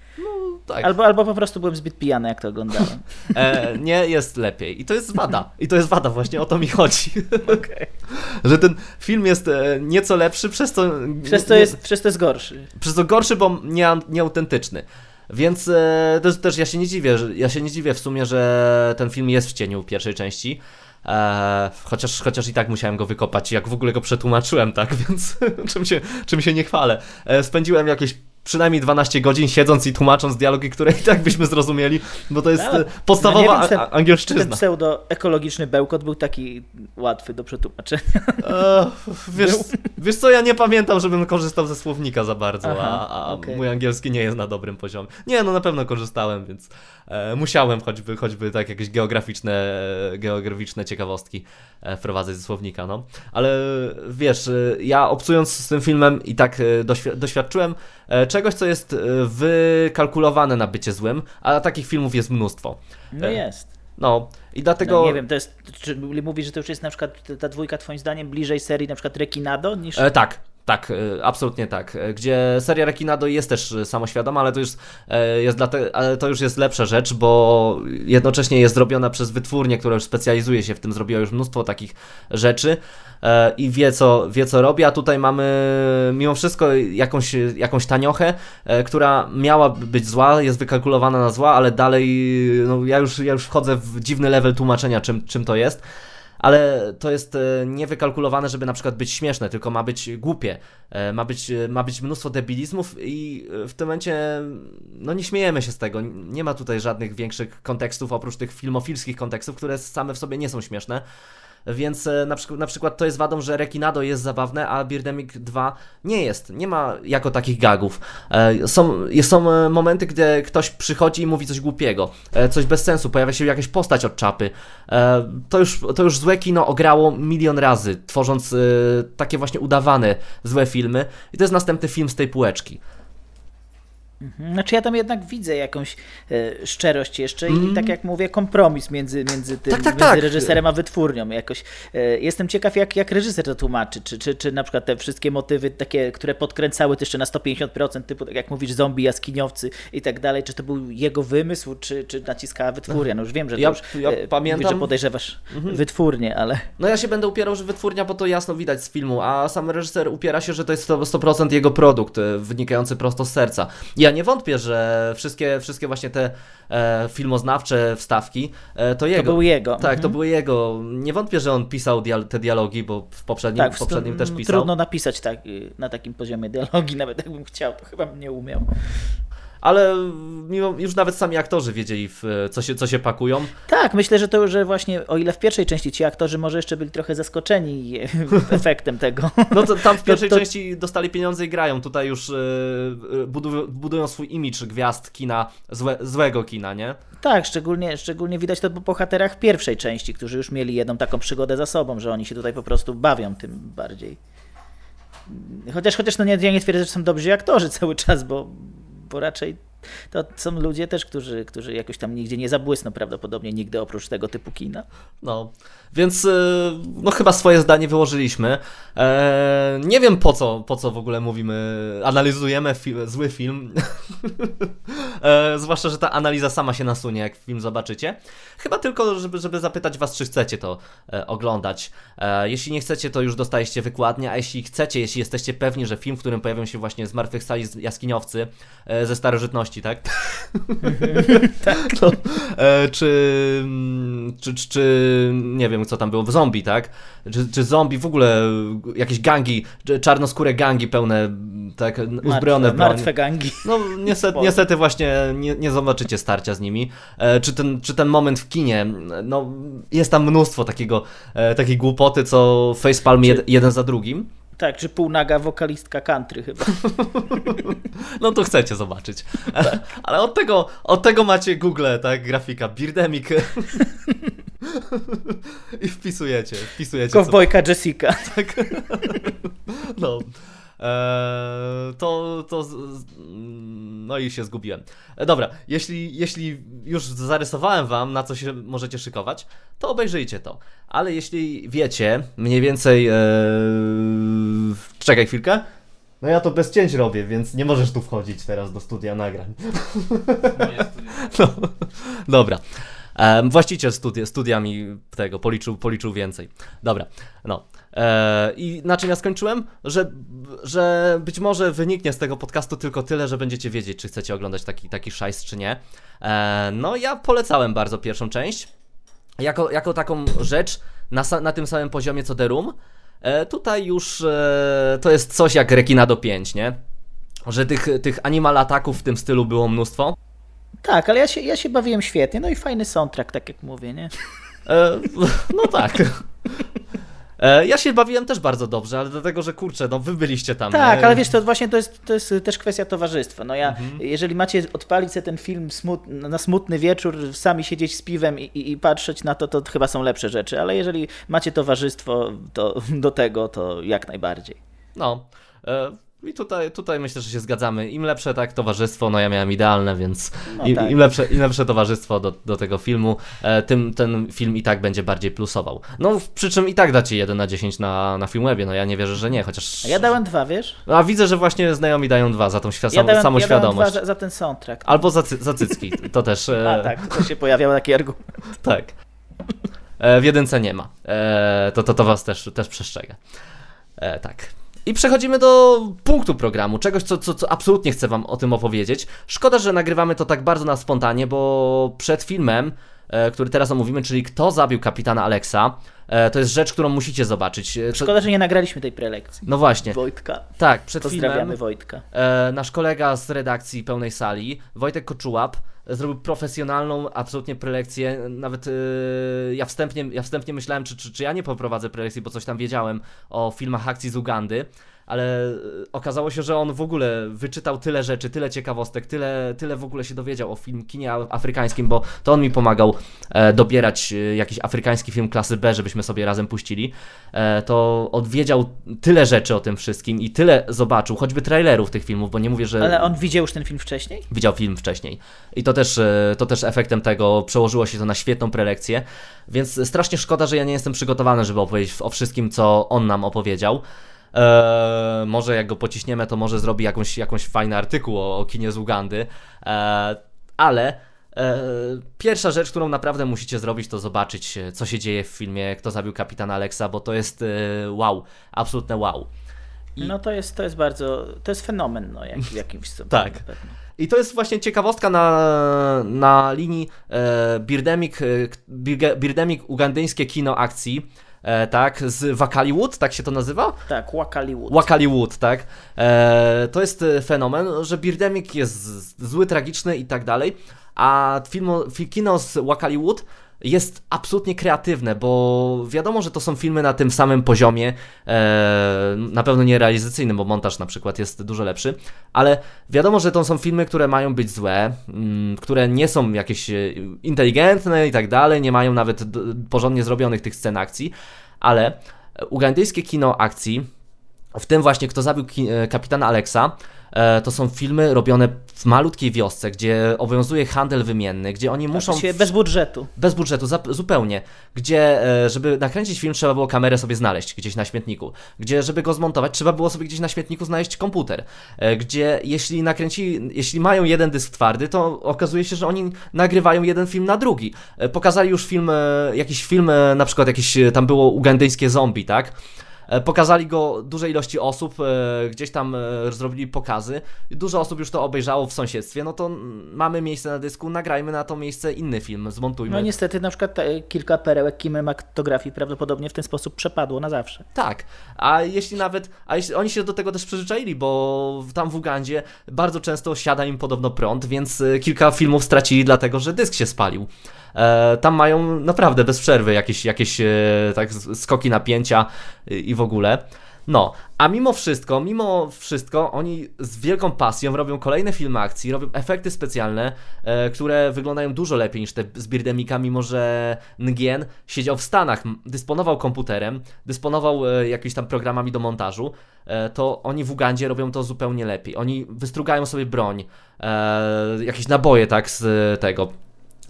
tak. Albo, albo po prostu byłem zbyt pijany, jak to oglądałem. *laughs* E, nie jest lepiej. I to jest wada. I to jest wada, właśnie o to mi chodzi. *laughs* Okej. Że ten film jest e, nieco lepszy, przez to. Przez, to nie- jest, przez to jest gorszy. przez to gorszy, bo nie, nieautentyczny. Więc e, też, też ja się nie dziwię, ja się nie dziwię w sumie, że ten film jest w cieniu pierwszej części. E, chociaż, chociaż i tak musiałem go wykopać, jak w ogóle go przetłumaczyłem, tak, *laughs* więc czym się, czym się nie chwalę. E, spędziłem jakieś przynajmniej 12 godzin siedząc i tłumacząc dialogi, które i tak byśmy zrozumieli, bo to jest Ale- e, podstawowa no wiem, a- a- czy Ten angielszczyzna. pseudo-ekologiczny bełkot był taki łatwy do przetłumaczenia. E, wiesz, wiesz co, ja nie pamiętam, żebym korzystał ze słownika za bardzo, Aha, a, a okej. mój angielski nie jest na dobrym poziomie. Nie, no na pewno korzystałem, więc musiałem choćby, choćby tak jakieś geograficzne, e, geograficzne ciekawostki e, wprowadzać ze słownika, no. Ale wiesz, e, ja obcując z tym filmem i tak e, doświ- doświadczyłem e, czegoś, co jest e, wykalkulowane na bycie złym, a takich filmów jest mnóstwo. No E, jest. No i dlatego... No, nie wiem, to jest, czy mówisz, że to już jest na przykład ta dwójka twoim zdaniem bliżej serii na przykład Rekinado niż... E, tak, tak, e, absolutnie tak. E, Gdzie seria Rekinado jest też e, samoświadoma, ale to już jest dlate, ale to już jest lepsza rzecz, bo jednocześnie jest zrobiona przez wytwórnię, która już specjalizuje się w tym, zrobiła już mnóstwo takich rzeczy i wie co, wie co robi, a tutaj mamy mimo wszystko jakąś, jakąś taniochę, która miała być zła, jest wykalkulowana na zła, ale dalej no, ja, już, ja już wchodzę w dziwny level tłumaczenia, czym, czym to jest ale to jest e, niewykalkulowane, żeby na przykład być śmieszne, tylko ma być głupie. E, Ma być, e, ma być mnóstwo debilizmów i w tym momencie no nie śmiejemy się z tego. Nie ma tutaj żadnych większych kontekstów oprócz tych filmofilskich kontekstów, które same w sobie nie są śmieszne. Więc e, na na przykład to jest wadą, że Rekinado jest zabawne, a Birdemic 2 nie jest. Nie ma jako takich gagów. E, Są, są e, momenty, gdzie ktoś przychodzi i mówi coś głupiego, coś bez sensu, pojawia się jakaś postać od czapy. To już, to już złe kino ograło milion razy, tworząc takie właśnie udawane złe filmy. I to jest następny film z tej półeczki. Mhm. Znaczy ja tam jednak widzę jakąś e, szczerość jeszcze i Mm. tak jak mówię, kompromis między, między tym, Tak, tak, między tak. reżyserem a wytwórnią. Jakoś, e, jestem ciekaw, jak, jak reżyser to tłumaczy, czy, czy, czy na przykład te wszystkie motywy takie, które podkręcały to jeszcze na 150%, typu tak jak mówisz, zombie, jaskiniowcy i tak dalej, czy to był jego wymysł, czy, czy naciskała wytwórnia. No już wiem, że Ja- już ja e, pamiętam- mówisz, że podejrzewasz wytwórnię, ale... No ja się będę upierał, że wytwórnia, bo to jasno widać z filmu, a sam reżyser upiera się, że to jest 100%, 100% jego produkt, e, wynikający prosto z serca. Ja nie wątpię, że wszystkie, wszystkie właśnie te e, filmoznawcze wstawki e, to jego. To był jego. Tak, to Mhm. były jego. Nie wątpię, że on pisał te dialogi, bo w poprzednim, Tak, w poprzednim to- też no, pisał. Trudno napisać tak, y, na takim poziomie dialogi, nawet jakbym chciał, to chyba bym nie umiał. Ale mimo, już nawet sami aktorzy wiedzieli, w, co, się, co się pakują. Tak, myślę, że to, że właśnie o ile w pierwszej części ci aktorzy może jeszcze byli trochę zaskoczeni *laughs* efektem tego. No to tam w pierwszej to- części dostali pieniądze i grają. Tutaj już e, e, budują, budują swój imidż gwiazd kina, złe, złego kina, nie? Tak, szczególnie, szczególnie widać to po bohaterach pierwszej części, którzy już mieli jedną taką przygodę za sobą, że oni się tutaj po prostu bawią tym bardziej. Chociaż, chociaż no nie, ja nie twierdzę, że są dobrzy aktorzy cały czas, bo, bo raczej to są ludzie też, którzy, którzy jakoś tam nigdzie nie zabłysną prawdopodobnie nigdy oprócz tego typu kina. No, więc e, no chyba swoje zdanie wyłożyliśmy. E, nie wiem po co, po co w ogóle mówimy, analizujemy zły film. *laughs* e, zwłaszcza, że ta analiza sama się nasunie, jak film zobaczycie. Chyba tylko, żeby, żeby zapytać was, czy chcecie to e, oglądać. E, jeśli nie chcecie, to już dostaliście wykładnię, a jeśli chcecie, jeśli jesteście pewni, że film, w którym pojawią się właśnie zmartwychwstali jaskiniowcy e, ze starożytności, tak? *laughs* tak. No, czy, mm, czy, czy, czy, nie wiem, co tam było, w zombie, tak? Czy, czy zombie, w ogóle jakieś gangi, czarnoskóre gangi pełne, tak, uzbrojone martwe, martwe gangi. No niestety, niestety właśnie nie, nie zobaczycie starcia z nimi. E, czy, ten, czy ten moment w kinie, no jest tam mnóstwo takiego, e, takiej głupoty, co facepalm jed, jeden za drugim. Tak, czy półnaga wokalistka country chyba. *laughs* No to chcecie zobaczyć. Tak. *laughs* Ale od tego, od tego macie Google, tak, grafika, Birdemic. *laughs* I wpisujecie, wpisujecie. Kowbojka. Jessica. Tak. No. Eee, to, to. No i się zgubiłem. E, dobra, jeśli, jeśli już zarysowałem wam, na co się możecie szykować, to obejrzyjcie to. Ale jeśli wiecie, mniej więcej. Eee, czekaj chwilkę. No ja to bez cięć robię, więc nie możesz tu wchodzić teraz do studia nagrań. *laughs* No, dobra. Um, właściciel studi studiami tego policzył, policzył więcej. Dobra, no. E, I na czym ja skończyłem? Że, że być może wyniknie z tego podcastu tylko tyle, że będziecie wiedzieć, czy chcecie oglądać taki, taki szajs, czy nie. E, no, ja polecałem bardzo pierwszą część. Jako, jako taką rzecz na, na tym samym poziomie co The Room. E, tutaj już to jest coś jak Rekinado 5, nie? Że tych, tych animal ataków w tym stylu było mnóstwo. Tak, ale ja się, ja się bawiłem świetnie, no i fajny soundtrack, tak jak mówię, nie? No tak. E, ja się bawiłem też bardzo dobrze, ale dlatego, że kurczę, no wy byliście tam. Tak, nie? ale wiesz, to właśnie to jest, to jest też kwestia towarzystwa. No ja, mhm. jeżeli macie odpalić sobie ten film smut, na smutny wieczór, sami siedzieć z piwem i, i, i, patrzeć na to, to chyba są lepsze rzeczy, ale jeżeli macie towarzystwo to, *laughs* do tego, to jak najbardziej. No. E, i tutaj, tutaj myślę, że się zgadzamy. Im lepsze tak towarzystwo, no ja miałem idealne, więc no im, tak. im, lepsze, im lepsze towarzystwo do, do tego filmu, e, tym ten film i tak będzie bardziej plusował. No przy czym i tak dacie 1 na 10 na, na Filmwebie, no ja nie wierzę, że nie, chociaż... A ja dałem dwa, wiesz? A widzę, że właśnie znajomi dają dwa za tą świ- ja dałem, samoświadomość. Ja dałem dwa za, ten soundtrack. Albo za, za cycki, to też... E... *laughs* A tak, to się pojawiał taki argument. *laughs* tak. E, w jedynce nie ma. To, to, to was też, też przestrzega. E, tak. I przechodzimy do punktu programu, czegoś, co, co, co absolutnie chcę Wam o tym opowiedzieć. Szkoda, że nagrywamy to tak bardzo na spontanie, bo przed filmem, który teraz omówimy, czyli Kto zabił kapitana Alexa, e, to jest rzecz, którą musicie zobaczyć. E, Szkoda, że nie nagraliśmy tej prelekcji. No właśnie. Wojtka. Tak, przed Pozdrawiamy filmem. Wojtka. E, nasz kolega z redakcji pełnej sali, Wojtek Koczułap, zrobił profesjonalną absolutnie prelekcję. Nawet yy, ja, wstępnie, ja wstępnie myślałem, czy, czy, czy ja nie poprowadzę prelekcji, bo coś tam wiedziałem o filmach akcji z Ugandy ale e, okazało się, że on w ogóle wyczytał tyle rzeczy, tyle ciekawostek, tyle, tyle w ogóle się dowiedział o film kinie afrykańskim, bo to on mi pomagał e, dobierać e, jakiś afrykański film klasy B, żebyśmy sobie razem puścili. E, to odwiedział tyle rzeczy o tym wszystkim i tyle zobaczył, choćby trailerów tych filmów, bo nie mówię, że... Ale on widział już ten film wcześniej? Widział film wcześniej. I to też, e, to też efektem tego przełożyło się to na świetną prelekcję, więc strasznie szkoda, że ja nie jestem przygotowany, żeby opowiedzieć o wszystkim, co on nam opowiedział. Eee, może jak go pociśniemy, to może zrobi jakąś, jakąś fajny artykuł o, o kinie z Ugandy. Eee, ale e, pierwsza rzecz, którą naprawdę musicie zrobić, to zobaczyć, e, co się dzieje w filmie Kto zabił kapitana Alexa, bo to jest e, wow, absolutne wow. I... No to jest, to jest bardzo, to jest fenomen no, jak, w jakimś stopniu. *laughs* tak. I to jest właśnie ciekawostka na, na linii e, Birdemic, e, Birdemic ugandyjskie kino akcji e, tak, z Wakaliwood, tak się to nazywa? Tak, Wakaliwood. Wakaliwood, tak. E, to jest e, fenomen, że Birdemic jest zły, tragiczny i tak dalej, a film, kino z Wakaliwood jest absolutnie kreatywne, bo wiadomo, że to są filmy na tym samym poziomie, e, na pewno nie realizacyjnym, bo montaż na przykład jest dużo lepszy, ale wiadomo, że to są filmy, które mają być złe, mm, które nie są jakieś e, inteligentne i tak dalej, nie mają nawet porządnie zrobionych tych scen akcji, ale ugandyjskie kino akcji, w tym właśnie Kto zabił e, kapitana Alexa, to są filmy robione w malutkiej wiosce, gdzie obowiązuje handel wymienny, gdzie oni muszą... Właściwie bez budżetu. Bez budżetu, zupełnie. Gdzie, e, żeby nakręcić film, trzeba było kamerę sobie znaleźć gdzieś na śmietniku. Gdzie, żeby go zmontować, trzeba było sobie gdzieś na śmietniku znaleźć komputer. E, gdzie, jeśli nakręci, jeśli mają jeden dysk twardy, to okazuje się, że oni nagrywają jeden film na drugi. E, pokazali już film, e, jakiś film, e, na przykład jakieś, e, tam było ugandyjskie zombie, tak? E, Pokazali go dużej ilości osób, e, gdzieś tam e, zrobili pokazy. Dużo osób już to obejrzało w sąsiedztwie. No to mamy miejsce na dysku, nagrajmy na to miejsce inny film, zmontujmy. No niestety na przykład te, kilka perełek kinematografii prawdopodobnie w ten sposób przepadło na zawsze. Tak, a jeśli nawet, a jeśli oni się do tego też przyzwyczaili, bo tam w Ugandzie bardzo często siada im podobno prąd, więc kilka filmów stracili dlatego, że dysk się spalił. E, tam mają naprawdę bez przerwy jakieś, jakieś e, tak, skoki napięcia e, i w ogóle. No, a mimo wszystko, mimo wszystko, oni z wielką pasją robią kolejne filmy akcji, robią efekty specjalne, e, które wyglądają dużo lepiej niż te z Birdemika, mimo że Ngien siedział w Stanach, dysponował komputerem, dysponował e, jakimiś tam programami do montażu, e, to oni w Ugandzie robią to zupełnie lepiej. Oni wystrugają sobie broń, jakieś naboje, tak, z tego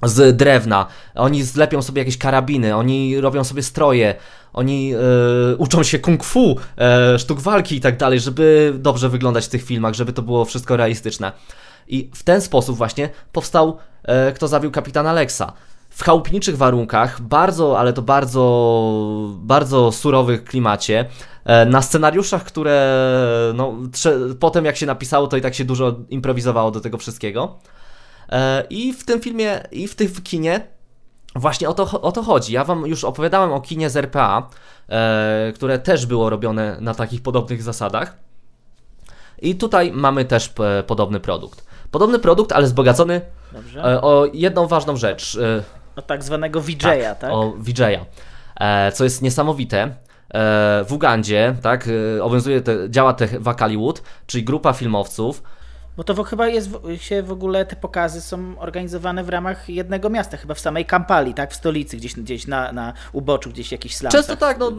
z drewna, oni zlepią sobie jakieś karabiny, oni robią sobie stroje, oni e, uczą się kung fu, e, sztuk walki i tak dalej, żeby dobrze wyglądać w tych filmach, żeby to było wszystko realistyczne. I w ten sposób właśnie powstał e, Kto zabił kapitana Alexa. W chałupniczych warunkach, bardzo, ale to bardzo, bardzo surowych klimacie, na scenariuszach, które no, potem jak się napisało, to i tak się dużo improwizowało do tego wszystkiego. E, I w tym filmie, i w tym kinie właśnie o to, o to chodzi. Ja wam już opowiadałem o kinie z RPA, e, które też było robione na takich podobnych zasadach. I tutaj mamy też e, podobny produkt. Podobny produkt, ale wzbogacony e, o jedną ważną rzecz. E, O tak zwanego VJ-a, tak? o VJ-a, e, co jest niesamowite. W Ugandzie, tak, obowiązuje, te, działa te Wakaliwood, czyli grupa filmowców, Bo to chyba jest się w ogóle te pokazy są organizowane w ramach jednego miasta, chyba w samej Kampali, tak? W stolicy, gdzieś, gdzieś na, na uboczu, gdzieś jakiś slansach. Często tak, no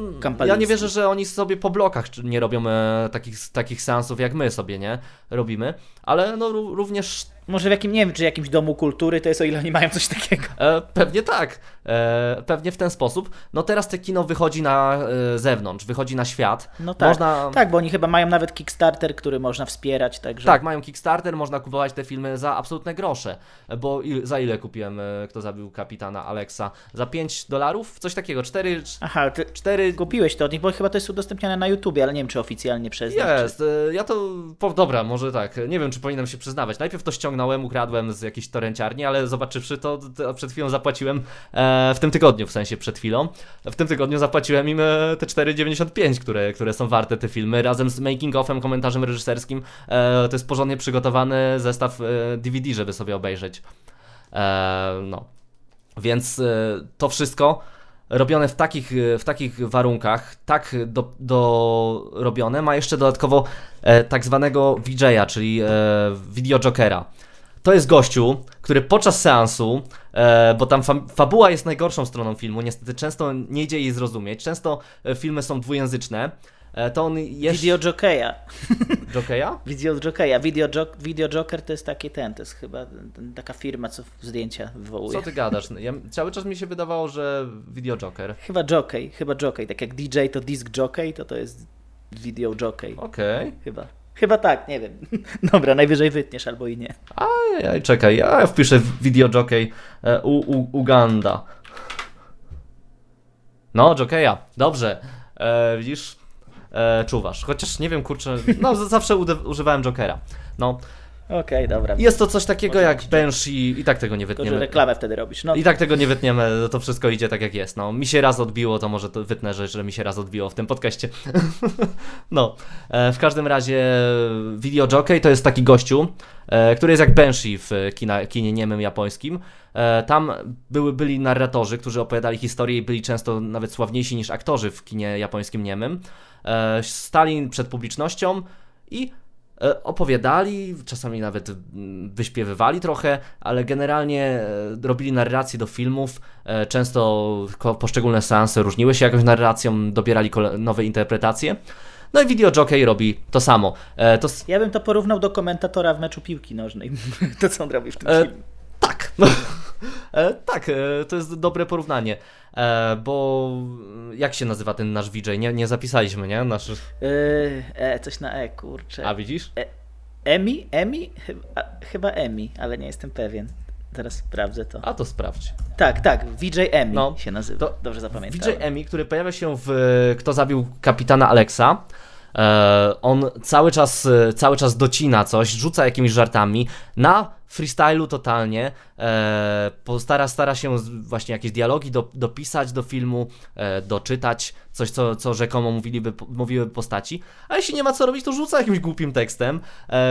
ja nie wierzę, że oni sobie po blokach nie robią e, takich, takich seansów jak my sobie, nie? Robimy, ale no ró- również Może w jakim, nie wiem, czy jakimś domu kultury to jest, o ile oni mają coś takiego. e, pewnie tak, e, pewnie w ten sposób. No teraz te kino wychodzi na e, zewnątrz, wychodzi na świat. No tak, Można, tak, bo oni chyba mają nawet Kickstarter, który można wspierać, także... Tak, mają Kickstarter, można kupować te filmy za absolutne grosze. Bo il, za ile kupiłem e, Kto zabił kapitana Alexa? Za 5 dolarów? Coś takiego, 4, Aha, ty 4 kupiłeś to od nich, bo chyba to jest udostępniane na YouTubie, ale nie wiem, czy oficjalnie przez nich, Jest, e, ja to. Po, dobra, może tak. Nie wiem, czy powinienem się przyznawać. Najpierw to ściągnąłem, ukradłem z jakiejś torrenciarni, ale zobaczywszy to, to przed chwilą zapłaciłem e, w tym tygodniu, w sensie przed chwilą. W tym tygodniu zapłaciłem im e, te 4,95, które, które są warte te filmy, razem z making offem, komentarzem reżyserskim. E, to jest porządnie przygotowany zestaw e, DVD, żeby sobie obejrzeć. E, no. Więc e, to wszystko robione w takich, w takich warunkach, tak do, do robione, ma jeszcze dodatkowo e, tak zwanego VJ-a, czyli e, video jokera. To jest gościu, który podczas seansu, e, bo tam fa fabuła jest najgorszą stroną filmu, niestety często nie idzie jej zrozumieć, często e, filmy są dwujęzyczne, to on jeszcze... Video Jokeja. Jokeja? *laughs* Video Jokeja. Video, jo Video Joker to jest taki ten, to jest chyba taka firma, co zdjęcia wywołuje. Co ty gadasz? Ja, cały czas mi się wydawało, że video joker. Chyba Jockey, chyba Jockey. Tak jak DJ to disc jockey, to to jest Video Jockey. Okej. Chyba. Chyba tak, nie wiem. *laughs* Dobra, najwyżej wytniesz albo i nie. Ajaj, czekaj, ja wpiszę video jockey e, u, u, Uganda. No, jokeja, dobrze. E, widzisz, e, czuwasz. Chociaż nie wiem, kurczę, no zawsze używałem jokera. No, Okej, dobra. jest to coś takiego Może jak. Banshee i tak tego nie Tylko, wytniemy. reklamę wtedy robisz. No, I tak tego nie wytniemy, to wszystko idzie tak jak jest. No, mi się raz odbiło, to może to wytnę, że, że mi się raz odbiło w tym podcaście. *laughs* no, e, w każdym razie Video Jockey to jest taki gościu, e, który jest jak Banshee w kina, kinie niemym japońskim. E, tam były, byli narratorzy, którzy opowiadali historię i byli często nawet sławniejsi niż aktorzy w kinie japońskim niemym. E, stali przed publicznością i e, opowiadali, czasami nawet mm, wyśpiewywali trochę, ale generalnie e, robili narracje do filmów. Często poszczególne seanse różniły się jakąś narracją, dobierali nowe interpretacje. No i Video Jockey robi to samo. To... Ja bym to porównał do komentatora w meczu piłki nożnej. *laughs* to, co on robi w tym filmie. Tak. *laughs* e, tak, e, to jest dobre porównanie. E, bo jak się nazywa ten nasz VJ? Nie, nie zapisaliśmy, nie? Nasz... E, coś na E, kurczę. A widzisz? Emi? Emi? Chyba, chyba Emi, ale nie jestem pewien. Teraz sprawdzę to. A to sprawdź. Tak, tak, VJ Emi no, się nazywa. Dobrze zapamiętam. VJ Emi, który pojawia się w Kto zabił kapitana Alexa. E, on cały czas, cały czas docina coś, rzuca jakimiś żartami na freestylu totalnie. E, stara, stara się właśnie jakieś dialogi do, dopisać do filmu, e, doczytać coś, co, co rzekomo mówiliby, mówiły postaci. A jeśli nie ma co robić, to rzuca jakimś głupim tekstem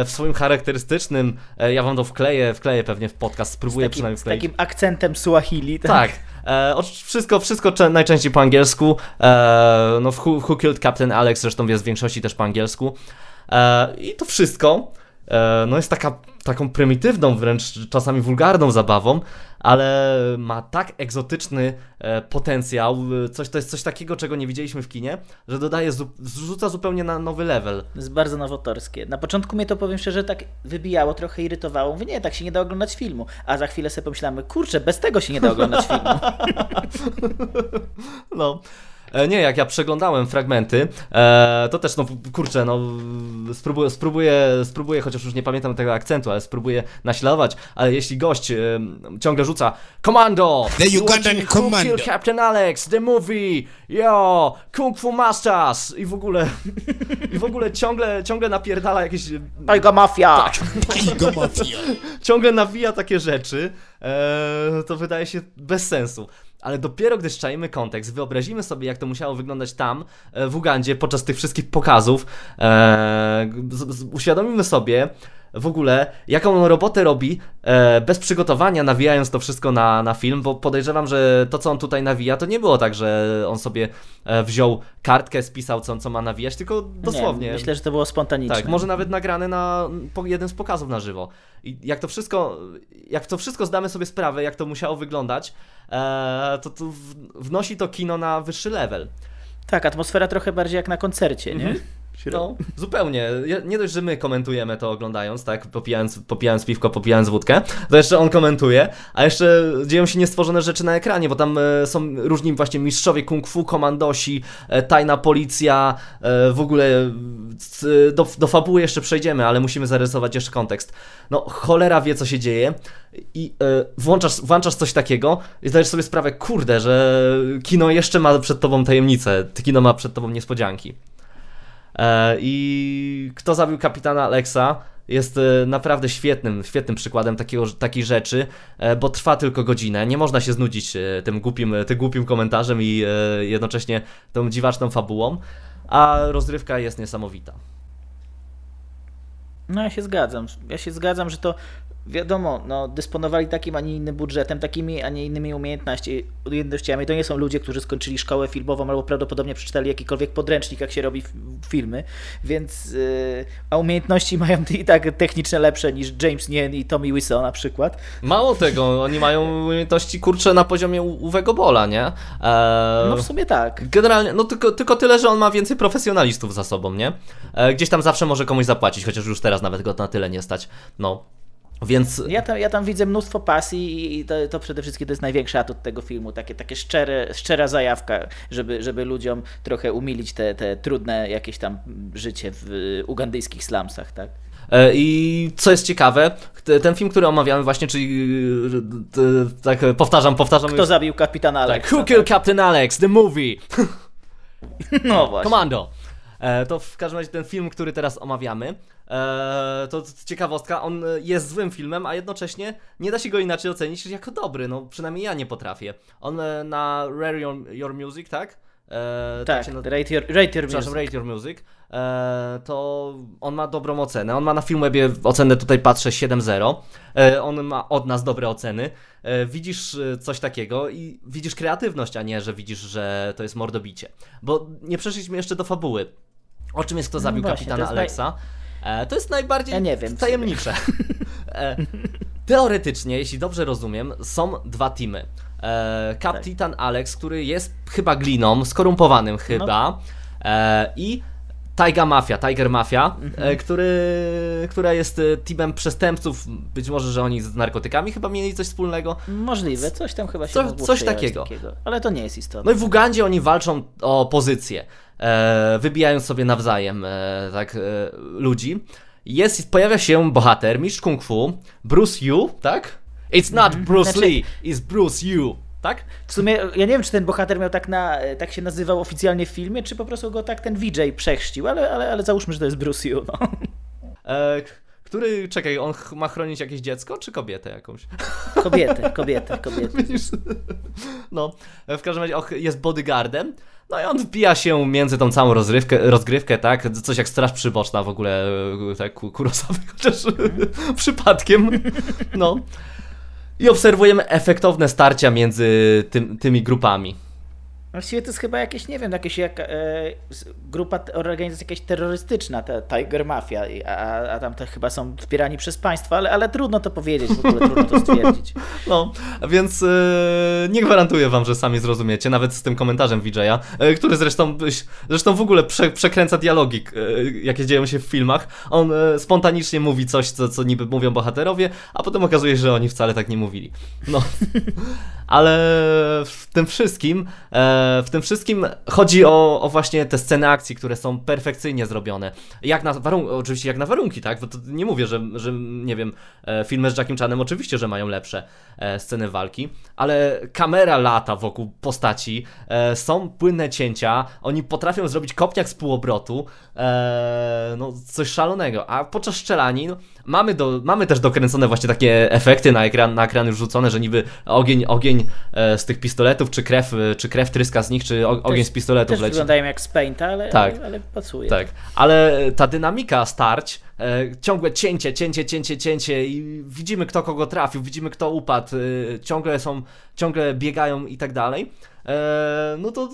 w swoim charakterystycznym. ja wam to wkleję, wkleję pewnie w podcast, spróbuję takim, przynajmniej wkleić. Z takim akcentem Swahili. Tak. tak. E, wszystko, wszystko najczęściej po angielsku. E, no, Who, Who Killed Captain Alex zresztą jest w większości też po angielsku. E, I to wszystko no jest taka, taką prymitywną, wręcz czasami wulgarną zabawą, ale ma tak egzotyczny e, potencjał, e, coś, to jest coś takiego, czego nie widzieliśmy w kinie, że dodaje, zrzuca zupełnie na nowy level. Jest bardzo nowotorskie. Na początku mnie to powiem szczerze tak wybijało, trochę irytowało. Mówię, nie, tak się nie da oglądać filmu. A za chwilę sobie pomyślamy, kurczę, bez tego się nie da oglądać *laughs* filmu. no. E, nie, jak ja przeglądałem fragmenty, e, to też, no kurczę, no spróbuję, spróbuję, spróbuję, chociaż już nie pamiętam tego akcentu, ale spróbuję naśladować, ale jeśli gość e, ciągle rzuca Commando! The Ugandan Commando! Kill Captain Alex, the movie, yo, Kung Fu Masters i w ogóle, i w ogóle ciągle, ciągle napierdala jakieś... Tiger Mafia! Tak. Tiger Mafia! *laughs* ciągle nawija takie rzeczy, to wydaje się bez sensu ale dopiero gdy szczajemy kontekst, wyobrazimy sobie, jak to musiało wyglądać tam, e, w Ugandzie, podczas tych wszystkich pokazów, e, uświadomimy sobie w ogóle, jaką on robotę robi, e, bez przygotowania, nawijając to wszystko na, na film, bo podejrzewam, że to, co on tutaj nawija, to nie było tak, że on sobie e, wziął kartkę, spisał, co, co ma nawijać, tylko dosłownie. Nie, myślę, że to było spontaniczne. Tak, może nawet nagrane na po, jeden z pokazów na żywo. I jak to wszystko, jak to wszystko zdamy sobie sprawę, jak to musiało wyglądać, e, to, to wnosi to kino na wyższy level. Tak, atmosfera trochę bardziej jak na koncercie, nie? Mhm. No, *laughs* zupełnie. Nie dość, że my komentujemy to oglądając, tak, popijając, popijając piwko, popijając wódkę, to jeszcze on komentuje, a jeszcze dzieją się niestworzone rzeczy na ekranie, bo tam e, są różni właśnie mistrzowie kung fu, komandosi, e, tajna policja, e, w ogóle do, do fabuły jeszcze przejdziemy, ale musimy zarysować jeszcze kontekst. No, cholera wie, co się dzieje i włączasz, włączasz coś takiego i zdajesz sobie sprawę, kurde, że kino jeszcze ma przed tobą tajemnicę, kino ma przed tobą niespodzianki. E, I kto zabił kapitana Alexa jest e, naprawdę świetnym, świetnym przykładem takiego, takiej rzeczy, e, bo trwa tylko godzinę. Nie można się znudzić tym głupim, tym głupim komentarzem i jednocześnie tą dziwaczną fabułą, a rozrywka jest niesamowita. No ja się zgadzam. Ja się zgadzam, że to wiadomo, no, dysponowali takim, a nie innym budżetem, takimi, a nie innymi umiejętności, umiejętnościami. To nie są ludzie, którzy skończyli szkołę filmową albo prawdopodobnie przeczytali jakikolwiek podręcznik, jak się robi filmy, więc yy, a umiejętności mają *laughs* i tak techniczne lepsze niż James Nien i Tommy Wiseau na przykład. Mało tego, oni mają umiejętności kurcze na poziomie Uwego Bola, nie? Eee, no w sumie tak. Generalnie, no tylko, tylko tyle, że on ma więcej profesjonalistów za sobą, nie? Eee, gdzieś tam zawsze może komuś zapłacić, chociaż już teraz nawet go na tyle nie stać. No. Więc... Ja, tam, ja tam widzę mnóstwo pasji i to, to przede wszystkim to jest największy atut tego filmu, takie, takie szczere, szczera zajawka, żeby, żeby ludziom trochę umilić te, te trudne jakieś tam życie w ugandyjskich slumsach, tak? E, I co jest ciekawe, ten film, który omawiamy właśnie, czyli tak powtarzam, powtarzam. Kto zabił kapitana Alex? Tak, Who Killed Captain Alex, the movie. *laughs* No właśnie. Commando. E, to w każdym razie ten film, który teraz omawiamy, e, to ciekawostka, on jest złym filmem, a jednocześnie nie da się go inaczej ocenić jako dobry, no przynajmniej ja nie potrafię. On e, na Rare Your, Your Music, tak? E, tak, tak rate, your, rate Your Music. Rate Your Music. E, to on ma dobrą ocenę. On ma na Filmwebie ocenę, tutaj patrzę, 7.0. E, on ma od nas dobre oceny. E, widzisz coś takiego i widzisz kreatywność, a nie, że widzisz, że to jest mordobicie. Bo nie przeszliśmy jeszcze do fabuły. O czym jest kto zabił no właśnie, kapitana Alexa? Naj... E, to jest najbardziej ja nie wiem, tajemnicze. *laughs* e, teoretycznie, jeśli dobrze rozumiem, są dwa teamy. E, kapitan tak. Alex, który jest chyba gliną, skorumpowanym chyba. No. E, I Tiger Mafia, Tiger Mafia, mhm. który, która jest teamem przestępców, być może, że oni z narkotykami chyba mieli coś wspólnego. Możliwe, coś tam chyba się Co, Coś takiego. takiego. Ale to nie jest istotne. No i w Ugandzie oni walczą o pozycję, e, wybijając sobie nawzajem e, tak, e, ludzi. Jest, pojawia się bohater, mistrz kung fu, Bruce Yu, tak? It's not mhm. Bruce znaczy... Lee, it's Bruce Yu tak? W sumie ja nie wiem, czy ten bohater miał tak, na, tak się nazywał oficjalnie w filmie, czy po prostu go tak ten VJ przechrzcił, ale, ale, ale załóżmy, że to jest Bruce Yu. No. E, który, czekaj, on ma chronić jakieś dziecko, czy kobietę jakąś? Kobietę, kobietę, kobietę. *laughs* No, w każdym razie jest bodyguardem, no i on wbija się między tą całą rozgrywkę, rozgrywkę tak? Coś jak straż przyboczna w ogóle, tak, Kurosawy, *laughs* chociaż mm. przypadkiem, no i obserwujemy efektowne starcia między tym, tymi grupami. Właściwie to jest chyba jakieś, nie wiem, jakieś jak, e, grupa, organizacja jakaś terrorystyczna, ta Tiger Mafia, a, a tam to chyba są wspierani przez państwo, ale, ale trudno to powiedzieć, w ogóle trudno to stwierdzić. *laughs* No, więc e, nie gwarantuję wam, że sami zrozumiecie, nawet z tym komentarzem VJ'a, e, który zresztą, zresztą w ogóle prze, przekręca dialogi, e, jakie dzieją się w filmach. On e, spontanicznie mówi coś, co, co niby mówią bohaterowie, a potem okazuje się, że oni wcale tak nie mówili. No, *laughs* ale w tym wszystkim e, w tym wszystkim chodzi o, o, właśnie te sceny akcji, które są perfekcyjnie zrobione. Jak na warunki, oczywiście jak na warunki, tak? Bo to nie mówię, że, że nie wiem, e, filmy z Jackiem Chanem oczywiście, że mają lepsze e, sceny walki, ale kamera lata wokół postaci, e, są płynne cięcia, oni potrafią zrobić kopniak z półobrotu, no coś szalonego, a podczas szczelanin mamy, do, mamy też dokręcone właśnie takie efekty na ekran, na ekran już rzucone, że niby ogień, ogień z tych pistoletów, czy krew, czy krew tryska z nich, czy ogień też, z pistoletów też leci. wyglądają jak z Painta, ale, tak. ale, ale pasuje. Tak, ale ta dynamika starć, e, ciągłe cięcie, cięcie, cięcie, cięcie i widzimy kto kogo trafił, widzimy kto upadł, e, ciągle są, ciągle biegają i tak dalej, e, no to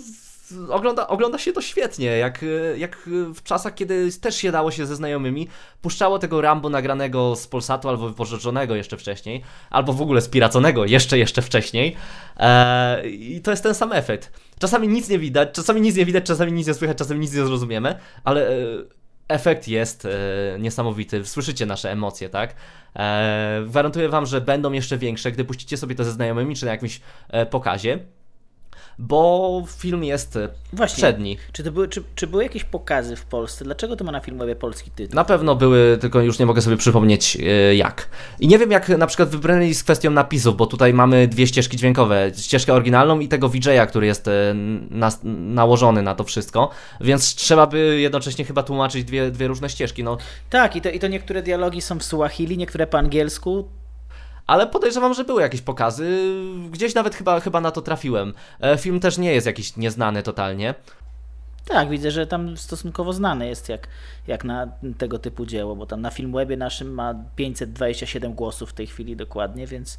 ogląda, ogląda się to świetnie, jak, jak w czasach, kiedy też się dało się ze znajomymi, puszczało tego Rambo nagranego z Polsatu albo wypożyczonego jeszcze wcześniej, albo w ogóle spiraconego jeszcze, jeszcze wcześniej eee, i to jest ten sam efekt. Czasami nic nie widać, czasami nic nie widać, czasami nic nie słychać, czasami nic nie zrozumiemy, ale e, efekt jest e, niesamowity. Słyszycie nasze emocje, tak? E, gwarantuję wam, że będą jeszcze większe, gdy puścicie sobie to ze znajomymi czy na jakimś e, pokazie bo film jest Właśnie, przedni. Czy, to były, czy, czy były jakieś pokazy w Polsce? Dlaczego to ma na Filmwebie polski tytuł? Na pewno były, tylko już nie mogę sobie przypomnieć e, jak. I nie wiem jak na przykład wybrali z kwestią napisów, bo tutaj mamy dwie ścieżki dźwiękowe. Ścieżkę oryginalną i tego VJ'a, który jest e, na, nałożony na to wszystko, więc trzeba by jednocześnie chyba tłumaczyć dwie, dwie różne ścieżki. No. Tak, i to, i to niektóre dialogi są w Suahili, niektóre po angielsku ale podejrzewam, że były jakieś pokazy. Gdzieś nawet chyba, chyba na to trafiłem. E, film też nie jest jakiś nieznany totalnie. Tak, widzę, że tam stosunkowo znany jest jak, jak na tego typu dzieło, bo tam na Filmwebie naszym ma 527 głosów w tej chwili dokładnie, więc,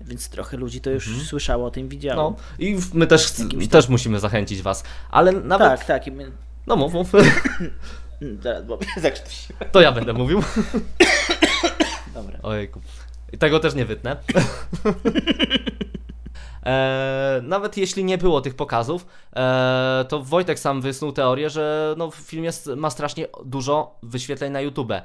więc trochę ludzi to już mhm. słyszało o tym, widziało. No i my też, też musimy zachęcić was, ale nawet... Tak, tak. My... No mów, mów. *laughs* Zaraz, bo *laughs* To ja będę mówił. *coughs* Dobra. Ojejku. I tego też nie wytnę. *laughs* E, nawet jeśli nie było tych pokazów, e, to Wojtek sam wysnuł teorię, że no, film jest, ma strasznie dużo wyświetleń na YouTube, e,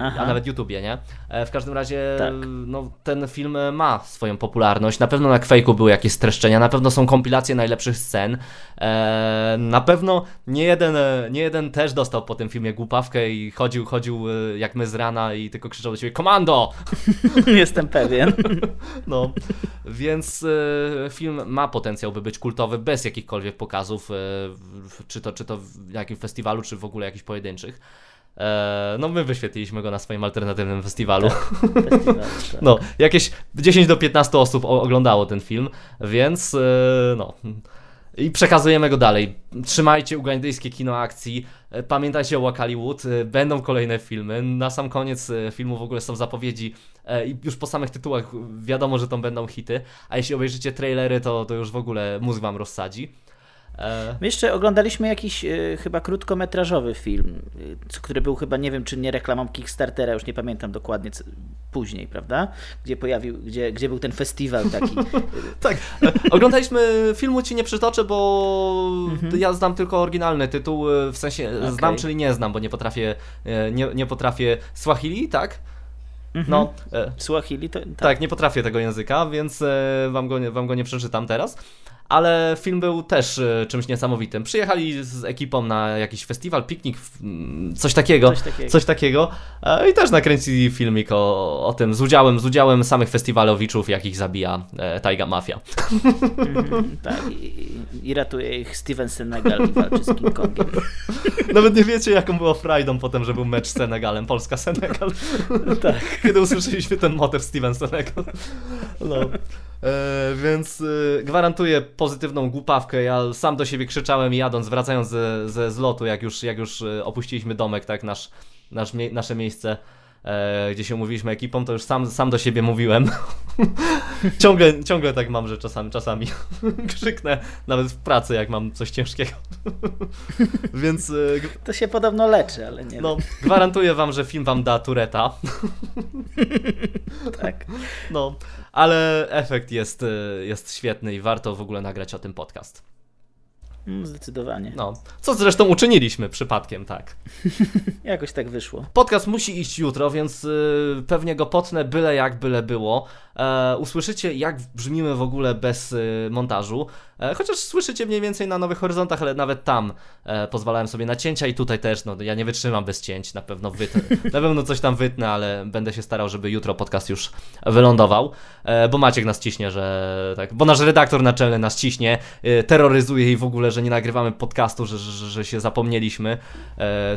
a nawet YouTubie, nie? E, w każdym razie tak. no, ten film ma swoją popularność. Na pewno na Quake'u były jakieś streszczenia, na pewno są kompilacje najlepszych scen. E, na pewno nie jeden, nie jeden też dostał po tym filmie głupawkę i chodził, chodził e, jak my z rana i tylko krzyczał do siebie Komando! *laughs* Jestem pewien. *laughs* no, więc film ma potencjał, by być kultowy bez jakichkolwiek pokazów, e, czy to, czy to w jakimś festiwalu, czy w ogóle jakichś pojedynczych. E, no my wyświetliliśmy go na swoim alternatywnym festiwalu. Tak, *laughs* tak. No, jakieś 10 do 15 osób oglądało ten film, więc e, no i przekazujemy go dalej. Trzymajcie ugandyjskie kino akcji, e, pamiętajcie o Wakaliwood, e, będą kolejne filmy. Na sam koniec e, filmu w ogóle są zapowiedzi i już po samych tytułach wiadomo, że to będą hity, a jeśli obejrzycie trailery, to, to już w ogóle mózg wam rozsadzi. E... My jeszcze oglądaliśmy jakiś y, chyba krótkometrażowy film, y, który był chyba, nie wiem czy nie reklamą Kickstartera, już nie pamiętam dokładnie, co, później, prawda? Gdzie pojawił, gdzie, gdzie był ten festiwal taki. *laughs* tak, oglądaliśmy filmu Ci nie przytoczę, bo mhm. ja znam tylko oryginalny tytuł, w sensie okay. znam, czyli nie znam, bo nie potrafię, nie, nie potrafię Swahili, tak? Mhm. No, Swahili to... Tak. tak. nie potrafię tego języka, więc wam go, wam go nie przeczytam teraz ale film był też e, czymś niesamowitym. Przyjechali z ekipą na jakiś festiwal, piknik, coś takiego, coś takiego, coś takiego i też nakręcili filmik o, o tym z udziałem, z udziałem samych festiwalowiczów, jak ich zabija e, Taiga Mafia. Mm, *laughs* tak, i, i, ratuje ich Steven Senegal i walczy z King Kongiem. *laughs* Nawet nie wiecie, jaką było frajdą potem, że był mecz z Senegalem, Polska-Senegal. tak. Kiedy usłyszeliśmy ten motyw Steven Senegal. No. E, więc e, gwarantuję pozytywną głupawkę. Ja sam do siebie krzyczałem jadąc, wracając ze, ze zlotu, jak już, jak już e, opuściliśmy domek, tak, nasz, nasz, nasze miejsce gdzie się umówiliśmy ekipą, to już sam, sam do siebie mówiłem. *laughs* ciągle, ciągle tak mam, że czasami, czasami *laughs* krzyknę, nawet w pracy, jak mam coś ciężkiego. *laughs* Więc... To się podobno leczy, ale nie No, gwarantuję wam, że film wam da tureta. tak. No, ale efekt jest, e, jest świetny i warto w ogóle nagrać o tym podcast. Mm, zdecydowanie. No, co zresztą uczyniliśmy przypadkiem, tak. *laughs* Jakoś tak wyszło. Podcast musi iść jutro, więc y, pewnie go potnę byle jak, byle było. E, usłyszycie, jak brzmimy w ogóle bez y, montażu. E, chociaż słyszycie mniej więcej na Nowych Horyzontach, ale nawet tam e, pozwalałem sobie na cięcia i tutaj też, no ja nie wytrzymam bez cięć, na pewno wytnę, *laughs* na pewno coś tam wytnę, ale będę się starał, żeby jutro podcast już wylądował, e, bo Maciek nas ciśnie, że tak, bo nasz redaktor naczelny nas ciśnie, terroryzuje i w ogóle, że nie nagrywamy podcastu, że, że, że się zapomnieliśmy,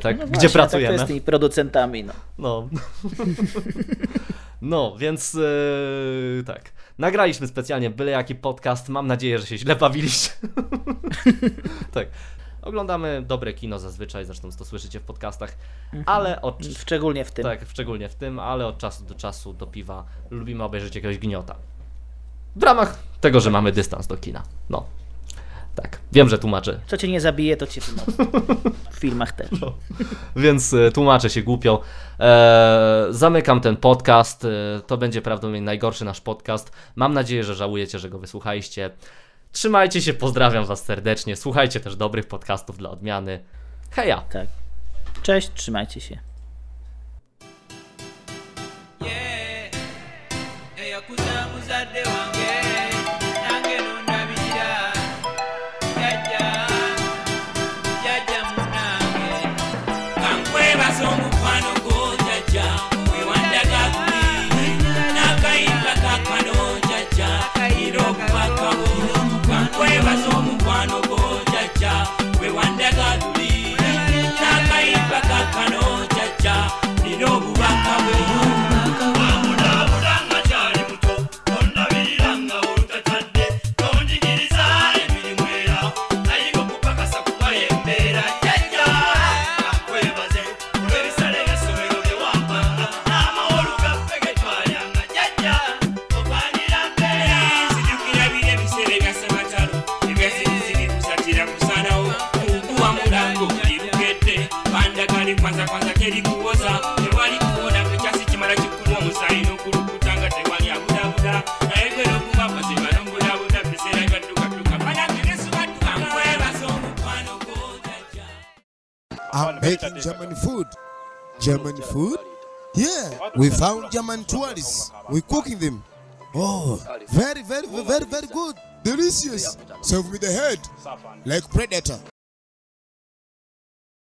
tak, no gdzie właśnie, pracujemy. Tak to jest tymi producentami, no. No. *laughs* No, więc tak. Nagraliśmy specjalnie byle jaki podcast. Mam nadzieję, że się źle bawiliście. *laughs* tak. Oglądamy dobre kino zazwyczaj, zresztą to słyszycie w podcastach, mhm. ale od... Szczególnie w tym. Tak, szczególnie w tym, ale od czasu do czasu do piwa lubimy obejrzeć jakiegoś gniota. W ramach tego, że mamy dystans do kina. No. Tak, wiem, że tłumaczę. Co cię nie zabije, to cię *laughs* W filmach też. No. Więc e, tłumaczę się głupio. E, zamykam ten podcast. E, to będzie prawdopodobnie najgorszy nasz podcast. Mam nadzieję, że żałujecie, że go wysłuchaliście. Trzymajcie się, pozdrawiam Was serdecznie. Słuchajcie też dobrych podcastów dla odmiany. Heja! Tak. Cześć, trzymajcie się. Making German food. German food? Yeah, we found German tourists. We're cooking them. Oh, very, very, very, very good. Delicious. Serve me the head like predator.